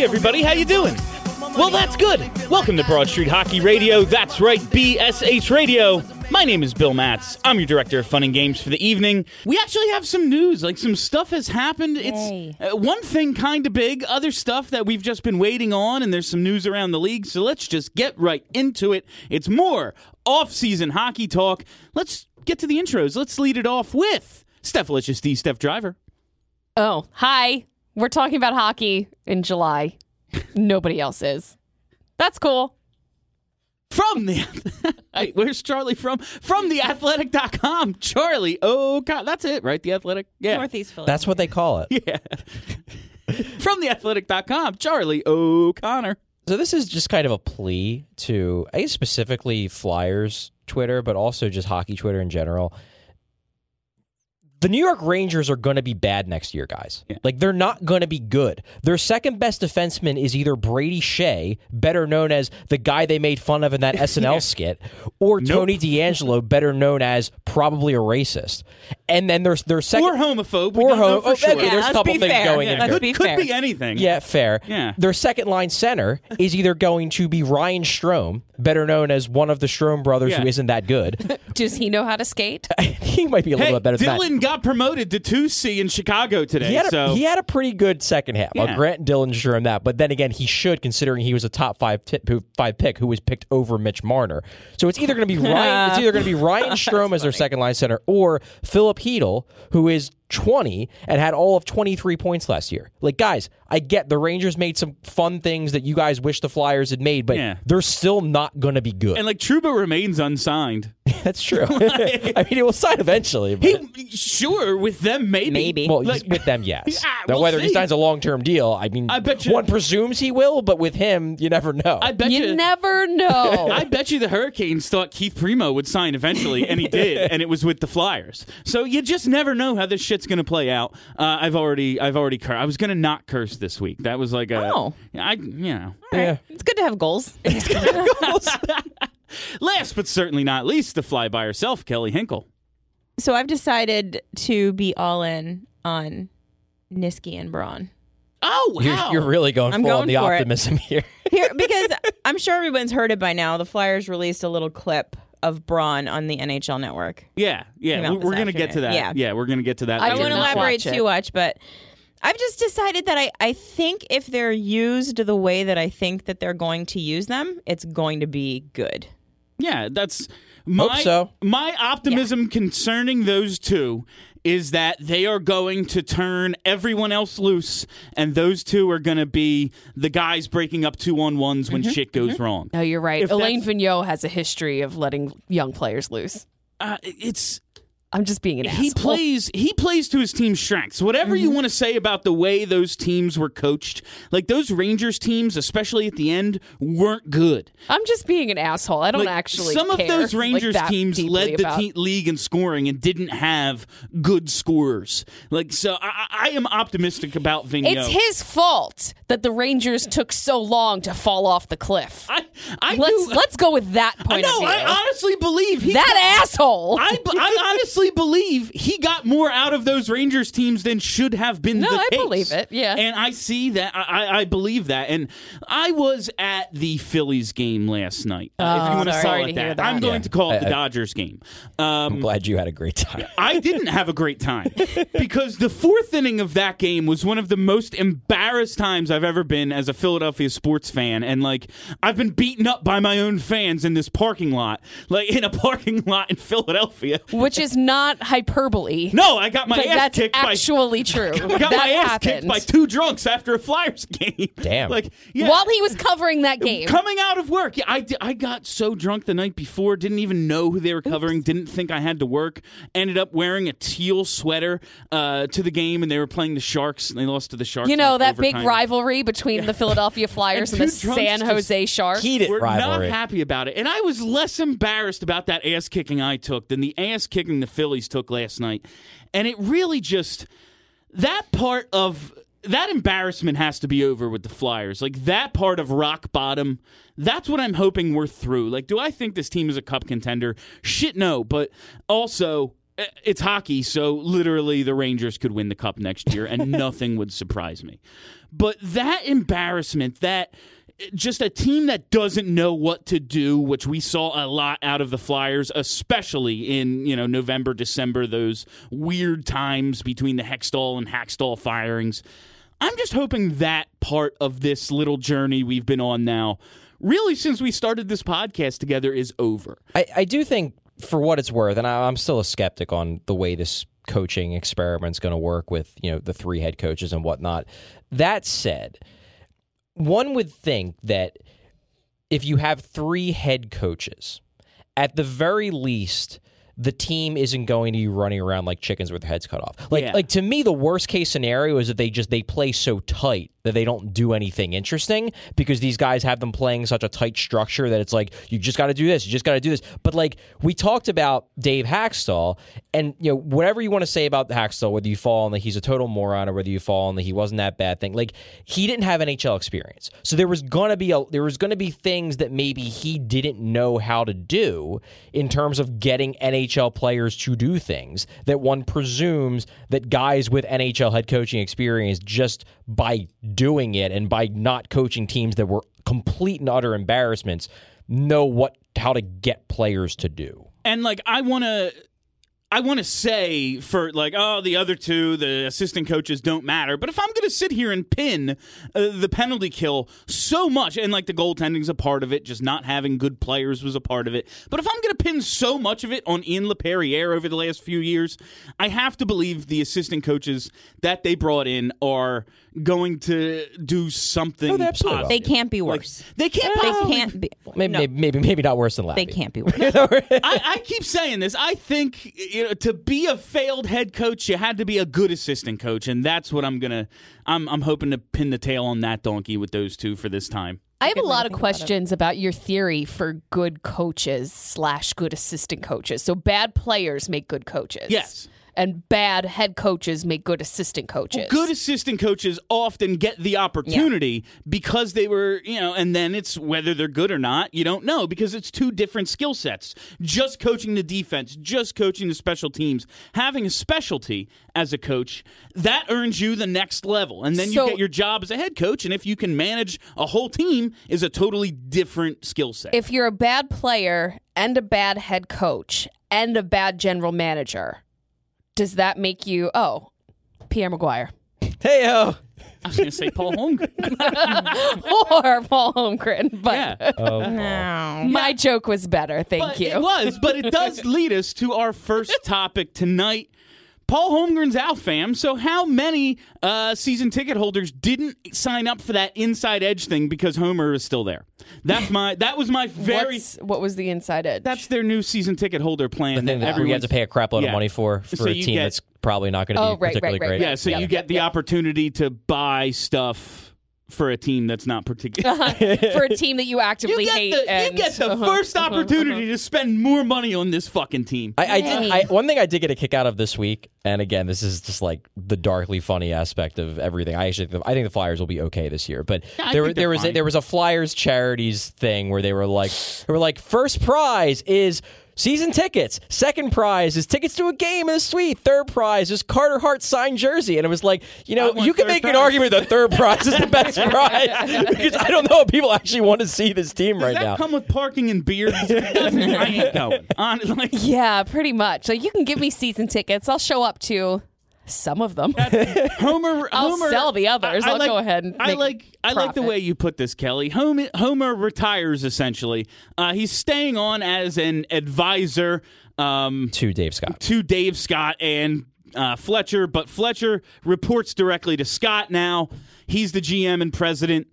Hey, everybody, how you doing? Well, that's good. Welcome to Broad Street Hockey Radio. That's right, BSH Radio. My name is Bill Matz. I'm your director of fun and games for the evening. We actually have some news. Like some stuff has happened. Yay. It's uh, one thing kind of big, other stuff that we've just been waiting on, and there's some news around the league. So let's just get right into it. It's more off-season hockey talk. Let's get to the intros. Let's lead it off with Steph Licious D. Steph Driver. Oh, hi. We're talking about hockey in July. Nobody else is. That's cool. From the Hey, where's Charlie from? From the athletic.com. Charlie. Oh god, that's it, right? The athletic. Yeah. Northeast Philly. That's what they call it. Yeah. from the athletic.com. Charlie O'Connor. So this is just kind of a plea to, I guess specifically Flyers Twitter, but also just hockey Twitter in general. The New York Rangers are going to be bad next year, guys. Yeah. Like they're not going to be good. Their second best defenseman is either Brady Skjei, better known as the guy they made fun of in that SNL skit, or Nope. Tony DeAngelo, better known as probably a racist. And then there's their second or homophobe. Or don't know home. for oh, sure. okay, there's a couple be things fair. going Yeah, in let's here. could, be could be anything. Yeah, fair. Yeah. Their second line center is either going to be Ryan Strome, better known as one of the Strome brothers Yeah. who isn't that good. Does he know how to skate? he might be a little Hey, bit better than Dylan got promoted to 2C in Chicago today. He had, a, so he had a pretty good second half. Yeah. I'll grant Dylan Strome that, but then again, he should considering he was a top five tip, who- five pick who was picked over Mitch Marner. So it's either going to be Ryan. it's either going to be Ryan Strome as their second line center or Filip Chytil, who is 20 and had all of 23 points last year. Like guys, I get the Rangers made some fun things that you guys wish the Flyers had made, but Yeah. they're still not going to be good. and like Trouba remains unsigned. That's true. I mean, he will sign eventually. But, He sure with them maybe. Maybe. well, Like- with them, yes. Ah, now, we'll whether he signs a long-term deal, I mean, I bet you- one presumes he will, but with him, you never know. I bet you you never know. I bet you the Hurricanes thought Keith Primeau would sign eventually, and he did, and it was with the Flyers. So you just never know how this shit's gonna play out. Uh, I've already, I've already, cur- I was gonna not curse this week. That was like a, Oh. I, you know. yeah. it's good to have goals. Last but certainly not least, the fly by herself, Kelly Hinkle. So I've decided to be all in on Niski and Braun. Oh wow! You're, you're really going I'm full going on the for it. optimism here. Here because I'm sure everyone's heard it by now. The Flyers released a little clip of Braun on the NHL network. yeah, yeah. We're, gonna get to that. afternoon. Yeah, we're gonna get to that. I I later. won't did not elaborate too much, but I've just decided that I, I think if they're used the way that I think that they're going to use them, it's going to be good. Yeah, that's my so. my optimism concerning those two is that they are going to turn everyone else loose, and those two are going to be the guys breaking up two on ones when shit goes wrong. No, you're right. If Alain that's- Vigneault has a history of letting young players loose. Uh, it's I'm just being an he asshole. plays he plays to his team's strengths. Whatever you mm-hmm. want to say about the way those teams were coached, like those Rangers teams, especially at the end, weren't good. I'm just being an asshole. I don't Like, actually. some of those Rangers that teams led the about- te- league in scoring and didn't have good scorers. Like so, I, I am optimistic about Vigneault. It's his fault that the Rangers took so long to fall off the cliff. I I let's do, let's go with that point know. of view. No, I honestly believe he that asshole. I, I honestly believe he got more out of those Rangers teams than should have been No, the I case. believe it, yeah. And I see that. I, I- I believe that. And I was at the Phillies game last night. Uh, if you Oh, want to sorry call to it hear that. that. I'm going to call it I- the Dodgers game. I'm Um, glad you had a great time. I didn't have a great time because the fourth inning of that game was one of the most embarrassed times I've ever been as a Philadelphia sports fan. And like, I've been beaten up by my own fans in this parking lot, like in a parking lot in Philadelphia. which is not hyperbole. No, I got my Like, ass that's kicked by actually true. I got that my ass happened. kicked by two drunks after a Flyers game. Damn. Like, yeah. While he was covering that game. Coming out of work, yeah, I, I got so drunk the night before, didn't even know who they were covering, didn't think I had to work. Ended up wearing a teal sweater uh, to the game, and they were playing the Sharks, and they lost to the Sharks. you know that big rivalry between the Philadelphia Flyers and, And the San Jose Sharks. Heated We're rivalry. not happy about it, and I was less embarrassed about that ass kicking I took than the ass kicking the Phillies took last night, and it really just that part of that embarrassment has to be over with the Flyers. Like that part of rock bottom, that's what I'm hoping we're through. Like, do I think this team is a cup contender? Shit, no. But also, eh, it's hockey, so literally the Rangers could win the cup next year, and nothing would surprise me. But that embarrassment, that just a team that doesn't know what to do, which we saw a lot out of the Flyers, especially in you know November, December, those weird times between the Hextall and Hakstol firings. I'm just hoping that part of this little journey we've been on now, really since we started this podcast together, is over. I, I do think, for what it's worth, and I, I'm still a skeptic on the way this coaching experiment's going to work with you know the three head coaches and whatnot. That said, one would think that if you have three head coaches, at the very least, the team isn't going to be running around like chickens with their heads cut off. Like, Yeah. like to me, the worst case scenario is that they just they play so tight that they don't do anything interesting because these guys have them playing such a tight structure that it's like you just got to do this, you just got to do this. But like we talked about Dave Hakstol, and you know whatever you want to say about Hakstol, whether you fall on that he's a total moron or whether you fall on that he wasn't that bad thing, like he didn't have NHL experience, so there was gonna be a there was gonna be things that maybe he didn't know how to do in terms of getting NHL players to do things that one presumes that guys with NHL head coaching experience just by doing it and by not coaching teams that were complete and utter embarrassments know what how to get players to do. and like I want to I want to say for like oh the other two the assistant coaches don't matter but if I'm going to sit here and pin uh, the penalty kill so much and like the goaltending's a part of it just not having good players was a part of it but if I'm going to pin so much of it on Ian Laperrière over the last few years I have to believe the assistant coaches that they brought in are going to do something Oh, they absolutely will. They can't be Like, worse. they can't They possibly can't be. Maybe no, maybe, maybe maybe not worse than Lappy. they can't be worse. I, I keep saying this. I think you know to be a failed head coach, you had to be a good assistant coach, and that's what I'm gonna. I'm I'm hoping to pin the tail on that donkey with those two for this time. I have a lot of think about questions about, your theory for good coaches slash good assistant coaches. So bad players make good coaches. Yes. And bad head coaches make good assistant coaches. Good assistant coaches often get the opportunity because they were, you know, and then it's whether they're good or not, you don't know because it's two different skill sets. Just coaching the defense, just coaching the special teams, having a specialty as a coach, that earns you the next level. And then So- you get your job as a head coach. And if you can manage a whole team, is a totally different skill set. if you're a bad player and a bad head coach and a bad general manager, does that make you oh Pierre McGuire Hey yo. I was going to say Paul Holmgren. or Paul Holmgren? But yeah. Oh, No. my joke was better. Thank But you. It was, but it does lead us to our first topic tonight. Paul Holmgren's out, fam. So, how many uh, season ticket holders didn't sign up for that inside edge thing because Homer is still there? That's my. That was my very. What's- what was the inside edge? That's their new season ticket holder plan. the thing that we everyone's- have to pay a crap load Yeah. of money for for So a team get- that's probably not going to be Oh, right, right, particularly right, great. Yeah, so you get the opportunity to buy stuff for a team that's not particular. for a team that you actively You hate. the, you and, get the Uh-huh, first uh-huh, opportunity to spend more money on this fucking team. I, I, did, Hey. I one thing I did get a kick out of this week, and again, this is just like the darkly funny aspect of everything. I actually, I think the Flyers will be okay this year, but Yeah, there, there was a, there was a Flyers charities thing where they were like, they were like, first prize is season tickets, second prize is tickets to a game in a suite, third prize is Carter Hart signed jersey, and it was like, you know, you can third make an argument that third prize is the best prize because I don't know if people actually want to see this team Does right that now. come with parking and beers? If it doesn't, I ain't going. Honestly, Yeah, pretty much. Like you can give me season tickets. I'll show up to Some of them. Homer. I'll Homer, sell the others. I'll go ahead and I make like. I like the way you put this, Kelly. Homer, Homer retires essentially. Uh, he's staying on as an advisor um, To Dave Scott. to Dave Scott and uh, Fletcher, but Fletcher reports directly to Scott now. He's the GM and president.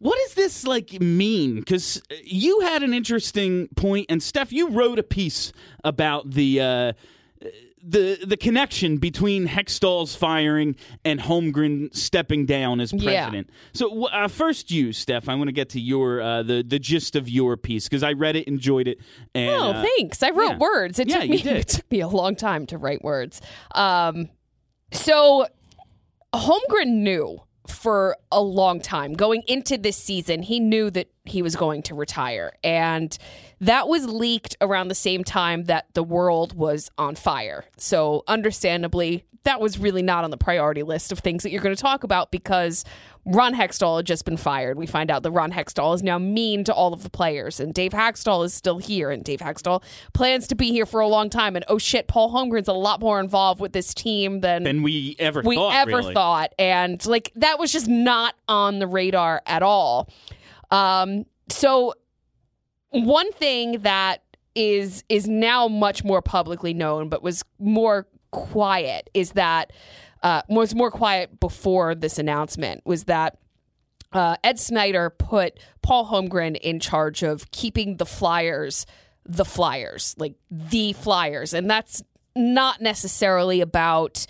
What does this like mean? Because you had an interesting point, and Steph, you wrote a piece about the uh, the the connection between Hextall's firing and Holmgren stepping down as Yeah. president. So uh, first, you, Steph, I want to get to your uh, the the gist of your piece because I read it, enjoyed it, and Oh, uh, thanks. I wrote yeah. words. It Yeah, took me it took me a long time to write words. Um, so Holmgren knew for a long time going into this season, he knew that he was going to retire, and that was leaked around the same time that the world was on fire. So, understandably, that was really not on the priority list of things that you're going to talk about because Ron Hextall had just been fired. We find out that Ron Hextall is now mean to all of the players, and Dave Hextall is still here, and Dave Hextall plans to be here for a long time. And oh shit, Paul Holmgren's a lot more involved with this team than than we ever we thought. ever really. thought. And like that was just not on the radar at all. Um, so one thing that is is now much more publicly known, but was more quiet, is that uh, was more quiet before this announcement was that uh, Ed Snider put Paul Holmgren in charge of keeping the Flyers the Flyers, like the Flyers, and that's not necessarily about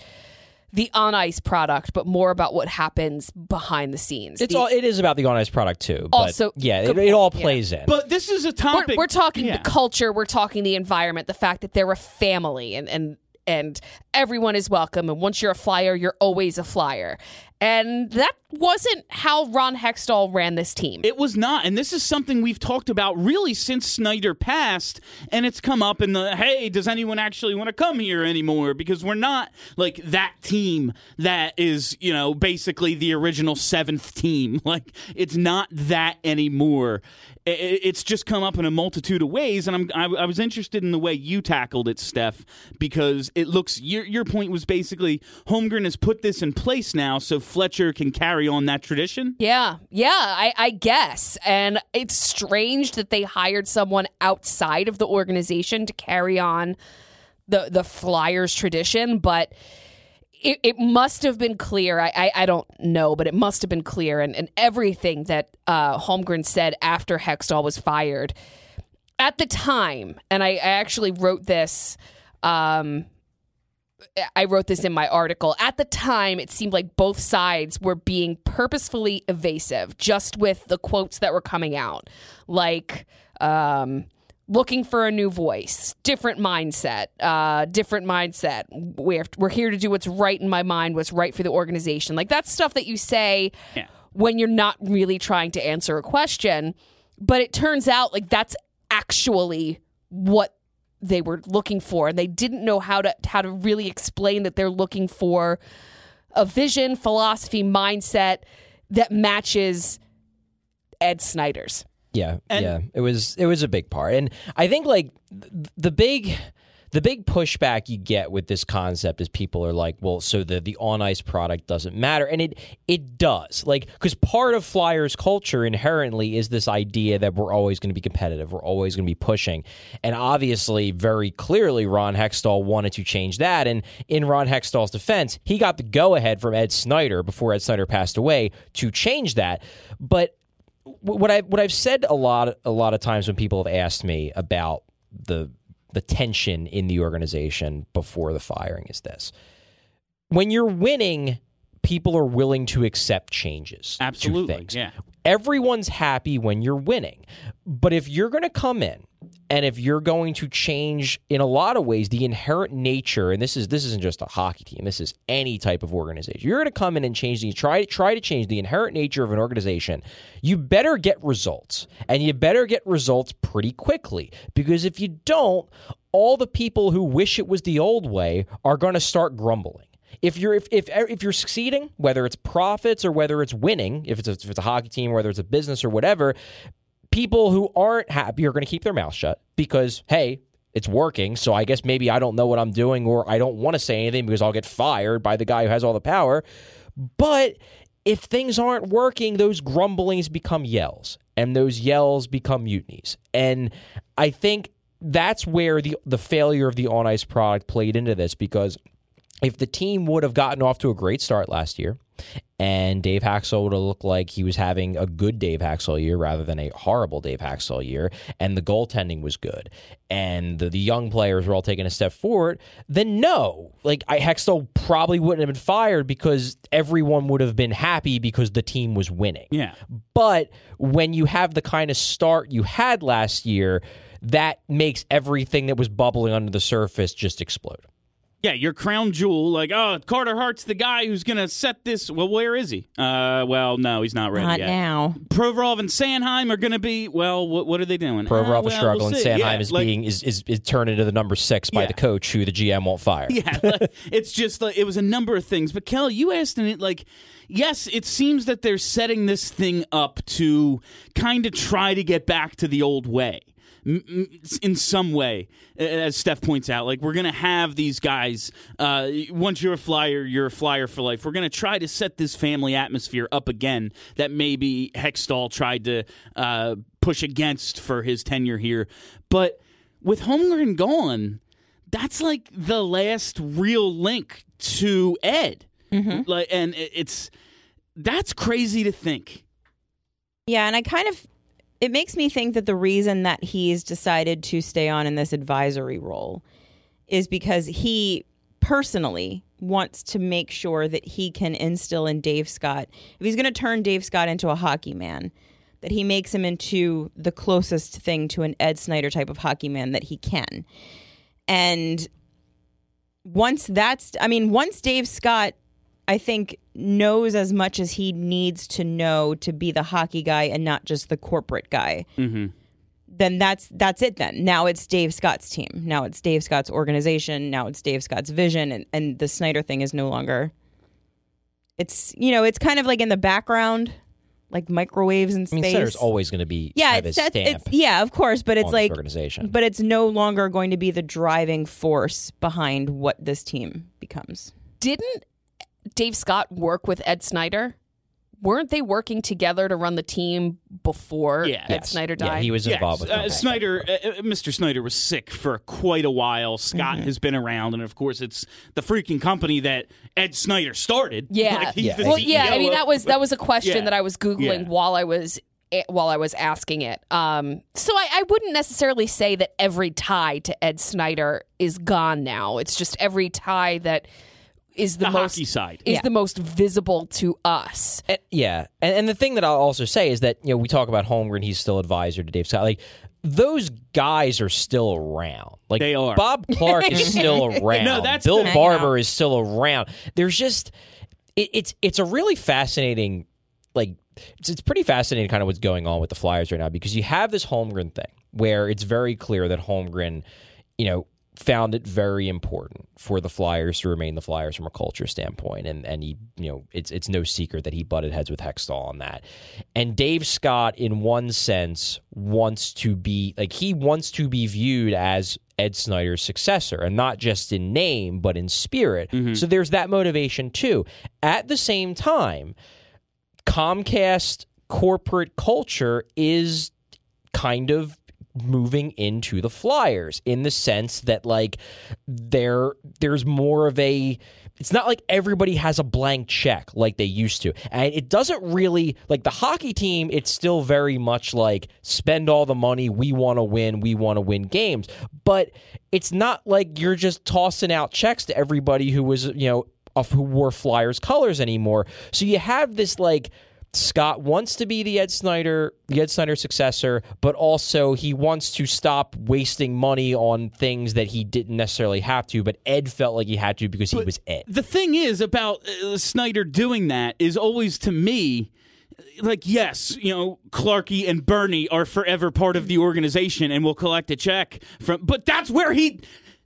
the on ice product, but more about what happens behind the scenes. It's The- all. It is about the on ice product too. But Also- yeah, it, it all point, yeah. plays in. But this is a we're, topic. we're talking Yeah. the culture, we're talking the environment, the fact that they're a family and and and everyone is welcome and once you're a flyer, you're always a flyer. And that wasn't how Ron Hextall ran this team. It was not, and this is something we've talked about really since Snider passed, and it's come up in the hey, does anyone actually want to come here anymore? Because we're not like that team that is, you know, basically the original seventh team. Like it's not that anymore. It's just come up in a multitude of ways, and I'm I, I was interested in the way you tackled it, Steph, because it looks your your point was basically Holmgren has put this in place now, so Fletcher can carry on that tradition. Yeah, yeah, I, I guess. And it's strange that they hired someone outside of the organization to carry on the the Flyers tradition, but it, it must have been clear. I, I, I don't know, but it must have been clear. And, and everything that uh, Holmgren said after Hextall was fired at the time, and I, I actually wrote this. Um, I wrote this in my article. At the time, it seemed like both sides were being purposefully evasive, just with the quotes that were coming out, like um, looking for a new voice, different mindset, uh, different mindset. We're we're here to do what's right in my mind, what's right for the organization. Like that's stuff that you say Yeah. when you're not really trying to answer a question. But it turns out like that's actually what they were looking for and they didn't know how to how to really explain that they're looking for a vision, philosophy, mindset that matches Ed Snider's. Yeah, And- yeah, it was it was a big part, and I think like th- the big the big pushback you get with this concept is people are like, well, so the the on ice product doesn't matter, and it it does, like because part of Flyers culture inherently is this idea that we're always going to be competitive, we're always going to be pushing, and obviously, very clearly, Ron Hextall wanted to change that, and in Ron Hextall's defense, he got the go ahead from Ed Snider before Ed Snider passed away to change that, but what I what I've said a lot a lot of times when people have asked me about the the tension in the organization before the firing is this. When you're winning, people are willing to accept changes. Absolutely, yeah. Everyone's happy when you're winning. But if you're going to come in and if you're going to change in a lot of ways the inherent nature and this is this isn't just a hockey team this is any type of organization. You're going to come in and change the try try to change the inherent nature of an organization. You better get results and you better get results pretty quickly. Because if you don't all the people who wish it was the old way are going to start grumbling. If you're if, if if you're succeeding, whether it's profits or whether it's winning, if it's a, if it's a hockey team, whether it's a business or whatever, people who aren't happy are going to keep their mouth shut because hey, It's working, so I guess maybe I don't know what I'm doing or I don't want to say anything because I'll get fired by the guy who has all the power. But if things aren't working, those grumblings become yells, and those yells become mutinies. And I think that's where the the failure of the on ice product played into this because if the team would have gotten off to a great start last year and Dave Hakstol would have looked like he was having a good Dave Hakstol year rather than a horrible Dave Hakstol year, and the goaltending was good, and the, the young players were all taking a step forward, then no, like I, Hextall probably wouldn't have been fired because everyone would have been happy because the team was winning. Yeah. But when you have the kind of start you had last year, that makes everything that was bubbling under the surface just explode. Yeah, your crown jewel, like, oh, Carter Hart's the guy who's going to set this. Well, where is he? Uh, well, no, he's not ready Not yet. now. Provorov and Sanheim are going to be, well, what, what are they doing? Provorov Uh, is struggling. we'll. Sanheim Yeah, is like- being is, is is turned into the number six by Yeah. the coach, who the GM won't fire. Yeah, like, it's just like it was a number of things. But Kel, you asked in it like, yes, it seems that they're setting this thing up to kind of try to get back to the old way. In some way, as Steph points out, like we're gonna have these guys. Uh, once you're a flyer, you're a flyer for life. We're gonna try to set this family atmosphere up again that maybe Hextall tried to uh, push against for his tenure here. But with Holmgren gone, that's like the last real link to Ed. Like, and it's that's crazy to think. Yeah, and I kind of it makes me think that the reason that he's decided to stay on in this advisory role is because he personally wants to make sure that he can instill in Dave Scott if he's going to turn Dave Scott into a hockey man that he makes him into the closest thing to an Ed Snider type of hockey man that he can. And once that's I mean once Dave Scott I think knows as much as he needs to know to be the hockey guy and not just the corporate guy. Mm-hmm. Then that's that's it. Then now it's Dave Scott's team. Now it's Dave Scott's organization. Now it's Dave Scott's vision, and and the Snider thing is no longer. It's you know it's kind of like in the background, like microwaves in I space. mean, Snider's always going to be yeah, have it's, his that's- stamp it's yeah, of course, but it's like organization. but it's no longer going to be the driving force behind what this team becomes. Didn't Dave Scott work with Ed Snider? Weren't they working together to run the team before Yeah. Ed Yes. Snider Yeah, died? he was involved with uh, them. Snider. Uh, uh, Mr. Snider was sick for quite a while. Scott has been around, and of course, it's the freaking company that Ed Snider started. Yeah. Like, Yeah. the well, yeah. I mean, that was that was a question Yeah. that I was googling Yeah. while I was eh, while I was asking it. Um, so I, I wouldn't necessarily say that every tie to Ed Snider is gone now. It's just every tie that is the, the most hockey side. is Yeah. the most visible to us. And- yeah, and, and the thing that I'll also say is that you know we talk about Holmgren, he's still advisor to Dave Scott. Like those guys are still around. Like They are. Bob Clarke is still around. No, that's Bill the- Barber is still around. There's just it, it's it's a really fascinating like it's, it's pretty fascinating kind of what's going on with the Flyers right now because you have this Holmgren thing where it's very clear that Holmgren, you know, found it very important for the Flyers to remain the Flyers from a culture standpoint, and and he, you know, it's it's no secret that he butted heads with Hextall on that. And Dave Scott, in one sense, wants to be like he wants to be viewed as Ed Snider's successor, and not just in name but in spirit. Mm-hmm. So there's that motivation too. At the same time, Comcast corporate culture is kind of moving into the flyers in the sense that like there there's more of a it's not like everybody has a blank check like they used to. And it doesn't really like the hockey team it's still very much like spend all the money we want to win we want to win games. But it's not like you're just tossing out checks to everybody who was you know who wore flyers colors anymore. So you have this like Scott wants to be the Ed Snider, the Ed Snider successor, but also he wants to stop wasting money on things that he didn't necessarily have to. But Ed felt like he had to because he was Ed. the thing is about uh, Snider doing that is always to me like yes, you know, Clarky and Bernie are forever part of the organization and will collect a check from but that's where he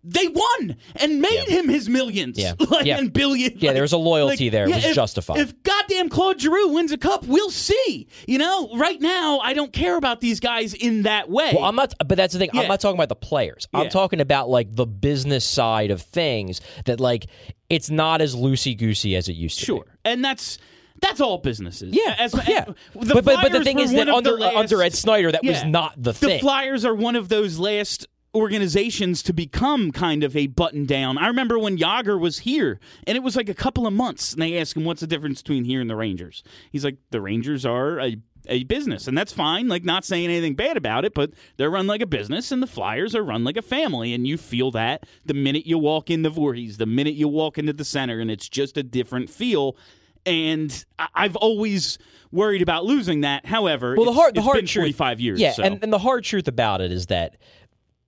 they won and made him his millions Yeah. like, Yeah. and billions. Yeah, there was a loyalty there. It was if, justified. If goddamn Claude Giroux wins a cup, we'll see. You know, right now, I don't care about these guys in that way. Well, I'm not, but that's the thing. Yeah. I'm not talking about the players. I'm talking about like the business side of things. That like it's not as loosey goosey as it used to. Be. Sure, and that's that's all businesses. Yeah, as oh, yeah. The but, but but the thing is that under last- under Ed Snider, that was not the The thing. The Flyers are one of those last organizations to become kind of a button down. I remember when Jagr was here, and it was like a couple of months, and they asked him, "What's the difference between here and the Rangers?" He's like, "The Rangers are a." A business, and that's fine. Like, not saying anything bad about it, but they're run like a business, and the Flyers are run like a family. And you feel that the minute you walk in the Voorhees, the minute you walk into the center, and it's just a different feel. And I've always worried about losing that. However, well, the hard the hard truth, 45 years. Yeah, so. and, and the hard truth about it is that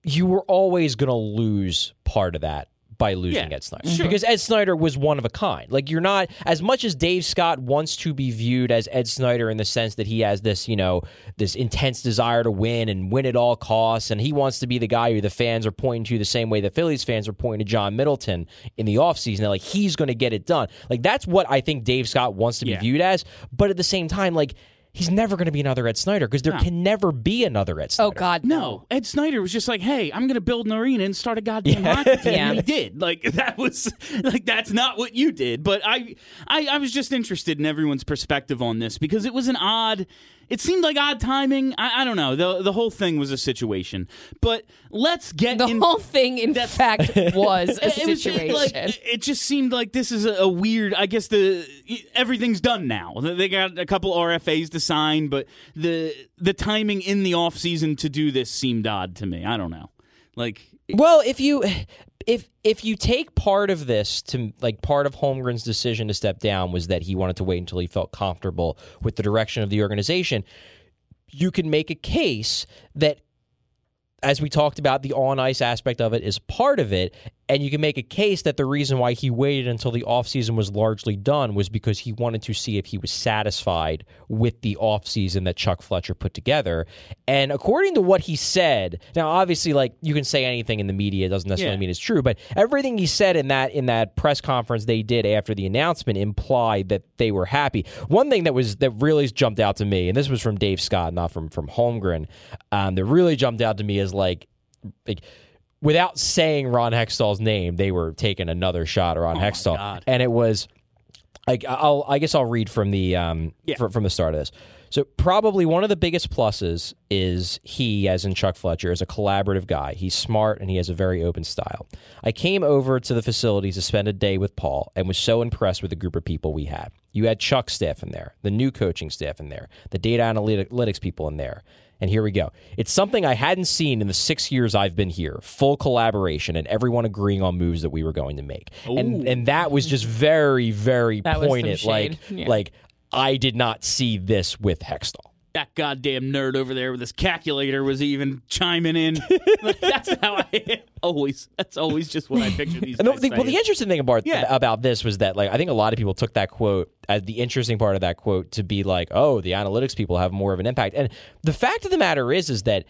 you were always going to lose part of that by losing Yeah, Ed Snider sure. because Ed Snider was one of a kind. Like you're not as much as Dave Scott wants to be viewed as Ed Snider in the sense that he has this, you know, this intense desire to win and win at all costs, and he wants to be the guy who the fans are pointing to the same way the Phillies fans are pointing to John Middleton in the offseason. They're like he's going to get it done. Like that's what I think Dave Scott wants to be Yeah. viewed as, but at the same time, like. He's never going to be another Ed Snider because there No. can never be another Ed oh, Snider. Oh God, No, Ed Snider was just like, "Hey, I'm going to build an arena and start a goddamn hockey team." Yeah. And he did. Like that was like that's not what you did. But I, I, I was just interested in everyone's perspective on this because it was an odd. It seemed like odd timing. I, I don't know. the The whole thing was a situation. But let's get The in, whole thing, in fact, was a it was just, situation. like it just seemed like this is a, a weird. I guess the everything's done now. They got a couple RFAs to sign, but the the timing in the off season to do this seemed odd to me. I don't know. Like Well, if you if if you take part of this to like part of Holmgren's decision to step down was that he wanted to wait until he felt comfortable with the direction of the organization, you can make a case that as we talked about, the on ice aspect of it is part of it. And you can make a case that the reason why he waited until the offseason was largely done was because he wanted to see if he was satisfied with the offseason that Chuck Fletcher put together. And according to what he said, now obviously like you can say anything in the media, it doesn't necessarily Yeah. mean it's true, but everything he said in that in that press conference they did after the announcement implied that they were happy. One thing that was that really jumped out to me, and this was from Dave Scott, not from from Holmgren, um, that really jumped out to me is like like without saying Ron Hextall's name, they were taking another shot at Ron Hextall, and it was like I'll I guess I'll read from the um Yeah. fr- from the start of this. So probably one of the biggest pluses is he, as in Chuck Fletcher, is a collaborative guy. He's smart and he has a very open style. I came over to the facility to spend a day with Paul and was so impressed with the group of people we had. You had Chuck's staff in there, the new coaching staff in there, the data analytics people in there. And here we go. It's something I hadn't seen in the six years I've been here. Full collaboration and everyone agreeing on moves that we were going to make. And and that was just very, very That pointed. Like. Yeah. like I did not see this with Hextall. That goddamn nerd over there with his calculator was even chiming in. Like, that's how I always. That's always just what I picture these. And the, the- well, the interesting thing about Yeah. about this was that like I think a lot of people took that quote as the interesting part of that quote to be like, oh, the analytics people have more of an impact. And the fact of the matter is, is that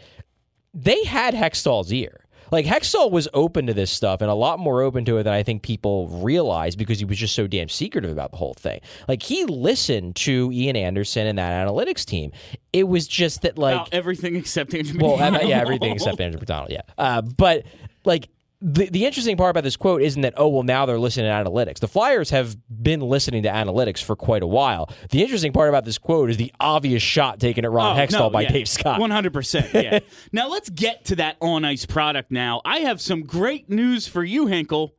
they had Hextall's ear. Like Hextall was open to this stuff and a lot more open to it than I think people realize because he was just so damn secretive about the whole thing. Like he listened to Ian Anderson and that analytics team. It was just that like everything except Andrew. well, MacDonald. yeah, everything except Andrew MacDonald. Yeah, uh, but like the the interesting part about this quote isn't that oh well now they're listening to analytics. The Flyers have been listening to analytics for quite a while. The interesting part about this quote is the obvious shot taken at Ron oh, Hextall by Dave Scott. Oh, One hundred percent. Yeah. now let's get to that on ice product. Now I have some great news for you, Hinkle.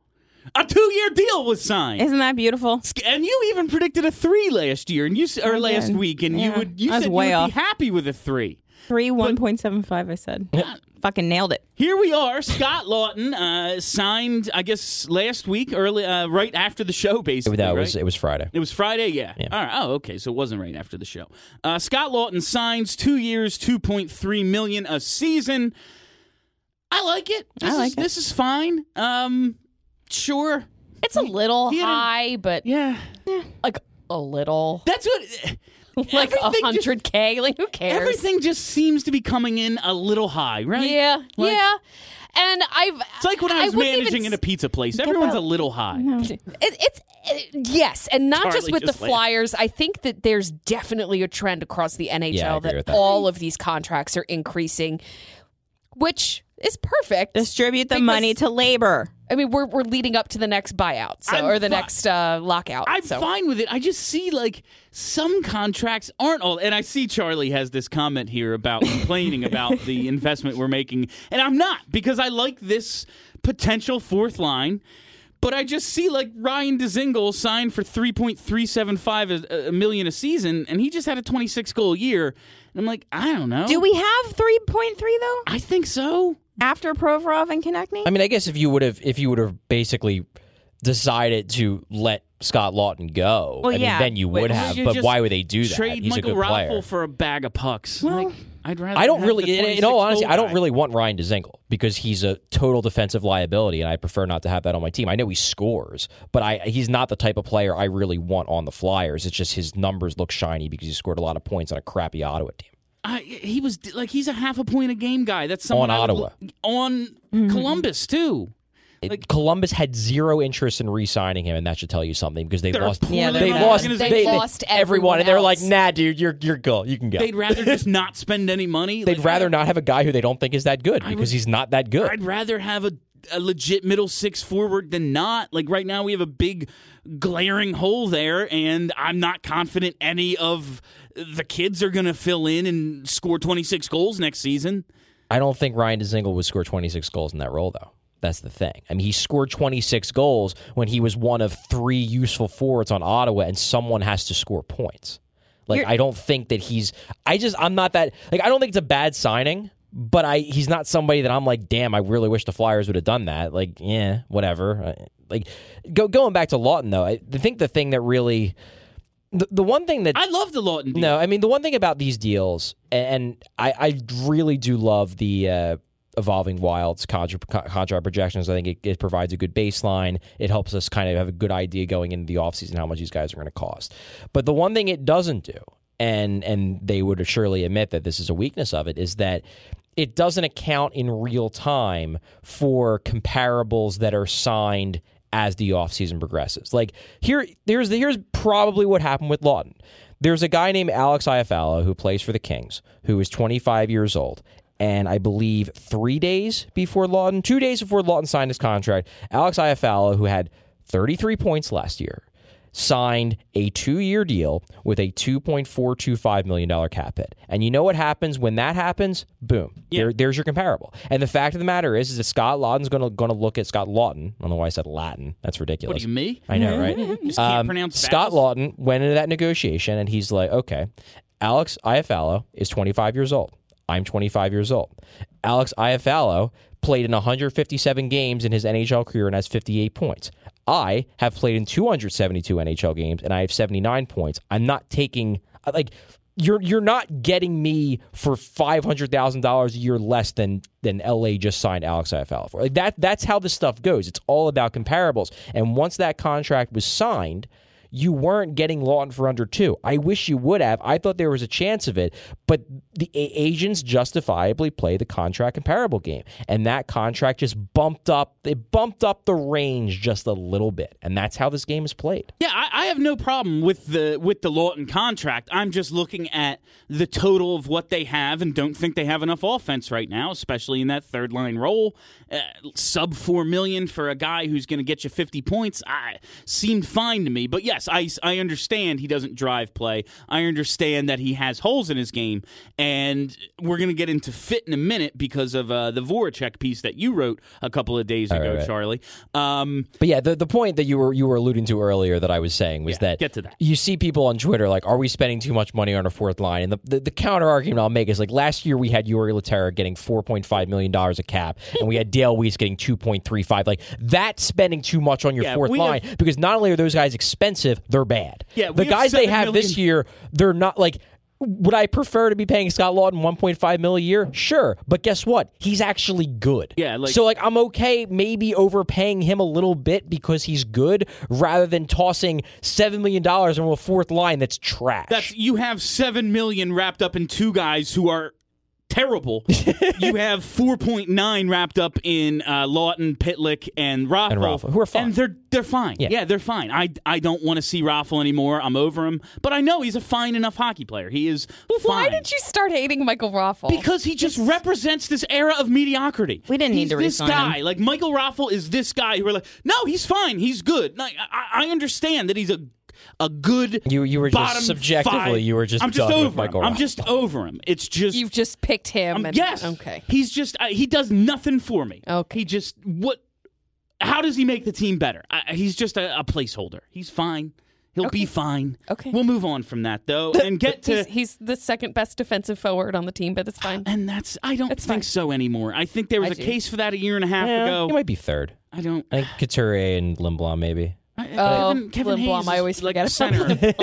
A two-year deal was signed, Isn't that beautiful? and you even predicted a three last year, and you s- or I last did. week, and you would you I said you would off. be happy with a three. Three one point seven five. I said, fucking nailed it. Here we are. Scott Laughton uh, signed, I guess, last week, early, uh, right after the show, basically. that right? was it was Friday. It was Friday, yeah. All right. Oh, okay. So it wasn't right after the show. Uh, Scott Laughton signs two years, two point three million a season. I like it. This I like is, it. This is fine. Um, sure. it's a little he a- high, but Yeah. like a little, That's what. like a hundred k. Like who cares? Everything just seems to be coming in a little high, right? Yeah, Like- yeah. And I've It's like when I was wouldn't managing in a pizza place. Everyone's a little high. It, it's it, yes, and not just with just the laughed. Flyers. I think that there's definitely a trend across the NHL Yeah, that, that. all of these contracts are increasing, which is perfect. Distribute the Because- money to labor. I mean, we're we're leading up to the next buyout, so or the fi- next uh, lockout. I'm so. fine with it. I just see like some contracts aren't all, and I see Charlie has this comment here about complaining about the investment we're making, and I'm not because I like this potential fourth line. But I just see like Ryan Dzingel signed for three point three seven five a a million a season, and he just had a twenty six goal year. And I'm like, I don't know. Do we have 3.3 though? I think so. After Provorov and Konecny? I mean, I guess if you would have if you would have basically decided to let Scott Laughton go, Well, I mean, yeah, then you would Or have. you But why would they do that? Trade He's Michael a good player. For a bag of pucks. like, I'd rather. I don't really, the in, in all honesty, goal I don't really want Ryan Dzingel because he's a total defensive liability, and I prefer not to have that on my team. I know he scores, but I he's not the type of player I really want on the Flyers. It's just his numbers look shiny because he scored a lot of points on a crappy Ottawa team. I, he was like he's a half a point a game guy. That's someone On I would Ottawa. l- on mm-hmm. Columbus too. It- Columbus had zero interest in re-signing him, and that should tell you something because they lost. Yeah, they run lost. organization. They they- lost everyone, and they're like, "Nah, dude, you're you're cool. You can go." They'd rather just not spend any money. They'd Like, rather not have a guy who they don't think is that good because would- he's not that good. I'd rather have a, a legit middle six forward than not. Like right now, we have a big glaring hole there, and I'm not confident any of the kids are going to fill in and score 26 goals next season. I don't think Ryan Dzingel would score 26 goals in that role, though. That's the thing. I mean, he scored 26 goals when he was one of three useful forwards on Ottawa, and someone has to score points. Like, You're- I don't think that he's. I just, I'm not that. Like, I don't think it's a bad signing, but I, he's not somebody that I'm like, damn, I really wish the Flyers would have done that. Like, yeah, whatever. Uh, Like, go, going back to Laughton, though, I think the thing that really. The, the one thing that I love the Laughton deal. no, I mean the one thing about these deals, and I, I really do love the uh, evolving wilds contract, contract projections. I think it, it provides a good baseline. It helps us kind of have a good idea going into the offseason how much these guys are going to cost. But the one thing it doesn't do, and and they would surely admit that this is a weakness of it, is that it doesn't account in real time for comparables that are signed as the offseason progresses. Like here there's here's probably what happened with Laughton. There's a guy named Alex Iafallo who plays for the Kings, who is 25 years old. And I believe three days before Laughton, two days before Laughton signed his contract, Alex Iafallo, who had 33 points last year, signed a two year deal with a $2.425 million cap hit. And you know what happens when that happens? Boom. There, there's your comparable. And the fact of the matter is, is that Scott Laughton's going to going to look at Scott Laughton. I don't know why I said Latin. That's ridiculous. What are you, me? I know, right? Just can't um, pronounce Scott? Laughton went into that negotiation and he's like, okay, Alex Iafallo is 25 years old. I'm 25 years old. Alex Iafallo played in 157 games in his NHL career and has 58 points. I have played in 272 NHL games and I have 79 points. I'm not taking like you're you're not getting me for five hundred thousand dollars a year less than than LA just signed Alex Iafallo for. Like that that's how this stuff goes. It's all about comparables. And once that contract was signed, you weren't getting Laughton for under two. I wish you would have. I thought there was a chance of it, but the agents justifiably play the contract comparable game, and that contract just bumped up. It bumped up the range just a little bit, and that's how this game is played. Yeah, I, I have no problem with the with the Laughton contract. I'm just looking at the total of what they have and don't think they have enough offense right now, especially in that third line role. Uh, sub four million for a guy who's going to get you 50 points. I seemed fine to me, but yes, I I understand he doesn't drive play. I understand that he has holes in his game, and we're going to get into fit in a minute because of uh, the Voracek piece that you wrote a couple of days ago, right, right. Charlie. Um, But yeah, the, the point that you were you were alluding to earlier that I was saying was Yeah, that get to that. you see people on Twitter like, are we spending too much money on a fourth line? And the, the, the counter argument I'll make is like last year we had Jori Lehtera getting four point five million dollars a cap, and we had Dale Weise getting two point three five. Like that's spending too much on your Yeah, fourth line have- because not only are those guys expensive, they're bad. Yeah, the we have guys they have this year, they're not like. Would I prefer to be paying Scott Laughton 1.5 mil a year? Sure, but guess what? He's actually good. Yeah, like- so like I'm okay maybe overpaying him a little bit because he's good rather than tossing seven million dollars into a fourth line that's trash. That's you have seven million wrapped up in two guys who are terrible. you have 4.9 wrapped up in uh, Laughton, Pitlick, and Raffl. And Raffl, who are fine. And they're they're fine. Yeah. Yeah, they're fine. I, I don't want to see Raffl anymore. I'm over him. But I know he's a fine enough hockey player. He is Why did you start hating Michael Raffl? Because he just represents this era of mediocrity. We didn't need He's to this guy. him. Like Michael Raffl is this guy who are like, no, he's fine. He's good. Like, I, I understand that he's a a good. You- you were just subjectively, five. you were just I'm just done with over Michael him. I'm just over him. It's just You've just picked him. um, and, yes. Okay. He's just uh, he does nothing for me. Okay. He just what? How does he make the team better? I, he's just a, a placeholder. He's fine. He'll be fine. Okay. We'll move on from that though and get to. He's, he's the second best defensive forward on the team, but it's fine. and that's I don't It's think fine. so anymore. I think there was I a do. case for that a year and a half Yeah, ago. he might be third. I don't. I think Couturier and Lindblom maybe. Kevin, Hayes I always like forget center.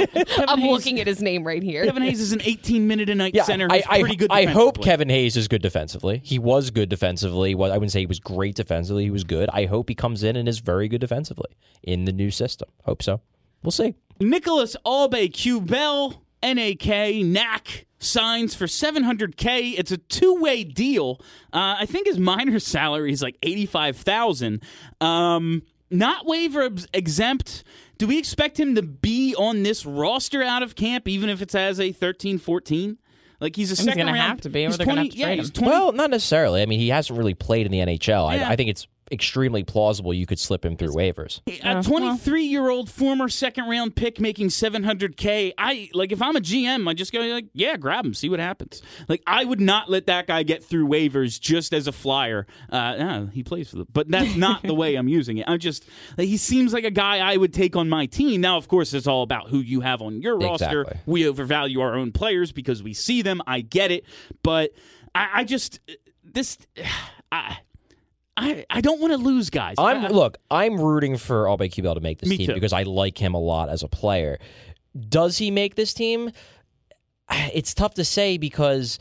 I'm Hayes- looking at his name right here. Kevin Hayes is an 18 minute a night Yeah, center. I, I, pretty good. I hope. Kevin Hayes is good defensively. He was good defensively. Well, I wouldn't say he was great defensively. He was good. I hope he comes in and is very good defensively in the new system. Hope so. We'll see. Nicolas Aubé-Kubel NAK NAC signs for 700k. It's a two-way deal. Uh, I think his minor salary is like 85,000. Um, not waiver exempt. Do we expect him to be on this roster out of camp, even if it's as a 13-14? Like he's a He's second gonna round. have to be, or he's they're gonna 20 have to yeah, trade he's 20 Well, not necessarily. I mean, he hasn't really played in the NHL. Yeah. I, I think it's extremely plausible you could slip him through waivers. A 23 year old former second round pick making 700K. I like if I'm a GM, I just go like, yeah, grab him, see what happens. Like I would not let that guy get through waivers just as a flyer. Uh, yeah, he plays for the, but that's not the way I'm using it. I'm just like, he seems like a guy I would take on my team. Now, of course, it's all about who you have on your roster. We overvalue our own players because we see them. I get it, but I, I just this. I, I, I don't want to lose guys. I'm I- look. I'm rooting for Aubé-Kubel to make this team too. because I like him a lot as a player. Does he make this team? It's tough to say because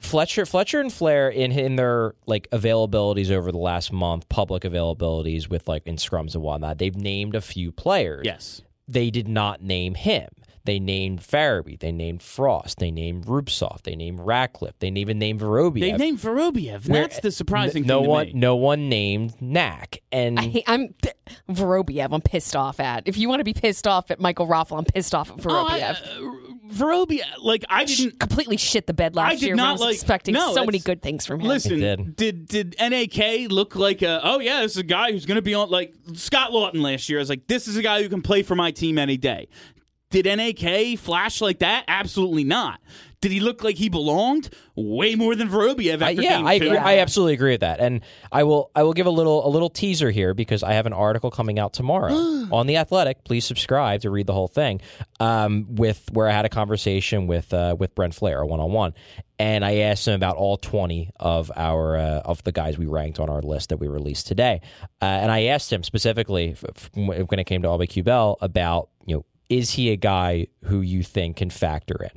Fletcher, Fletcher and Flahr in in their like availabilities over the last month, public availabilities with like in scrums and whatnot, they've named a few players. yes. They did not name him. They named Farabee. They named Frost. They named Rubtsov. They named Ratcliffe. They even named Vorobiev. They named Vorobiev. That's the surprising no thing to one, me. no one named Knack, and I, I'm Vorobiev. I'm pissed off at. If you want to be pissed off at Michael Raffl, I'm pissed off at Oh, I- Vorobiev. uh, Vorobiev, like I didn't. Completely shit the bed last I did year. when I not was like. expecting no, so many good things from him. Listen, It did did NAK look like a? Oh yeah, this is a guy who's going to be on like Scott Laughton last year. I was like, this is a guy who can play for my team any day. Did NAK flash like that? Absolutely not. Did he look like he belonged? Way more than Vorobiev. I, After yeah, game I agree. I absolutely agree with that. And I will I will give a little a little teaser here because I have an article coming out tomorrow on the Athletic. Please subscribe to read the whole thing. Um, with where I had a conversation with uh, with Brent Flahr one on one, and I asked him about all twenty of our uh, of the guys we ranked on our list that we released today. Uh, and I asked him specifically f- f- when it came to Aubé-Kubel about is he a guy who you think can factor in?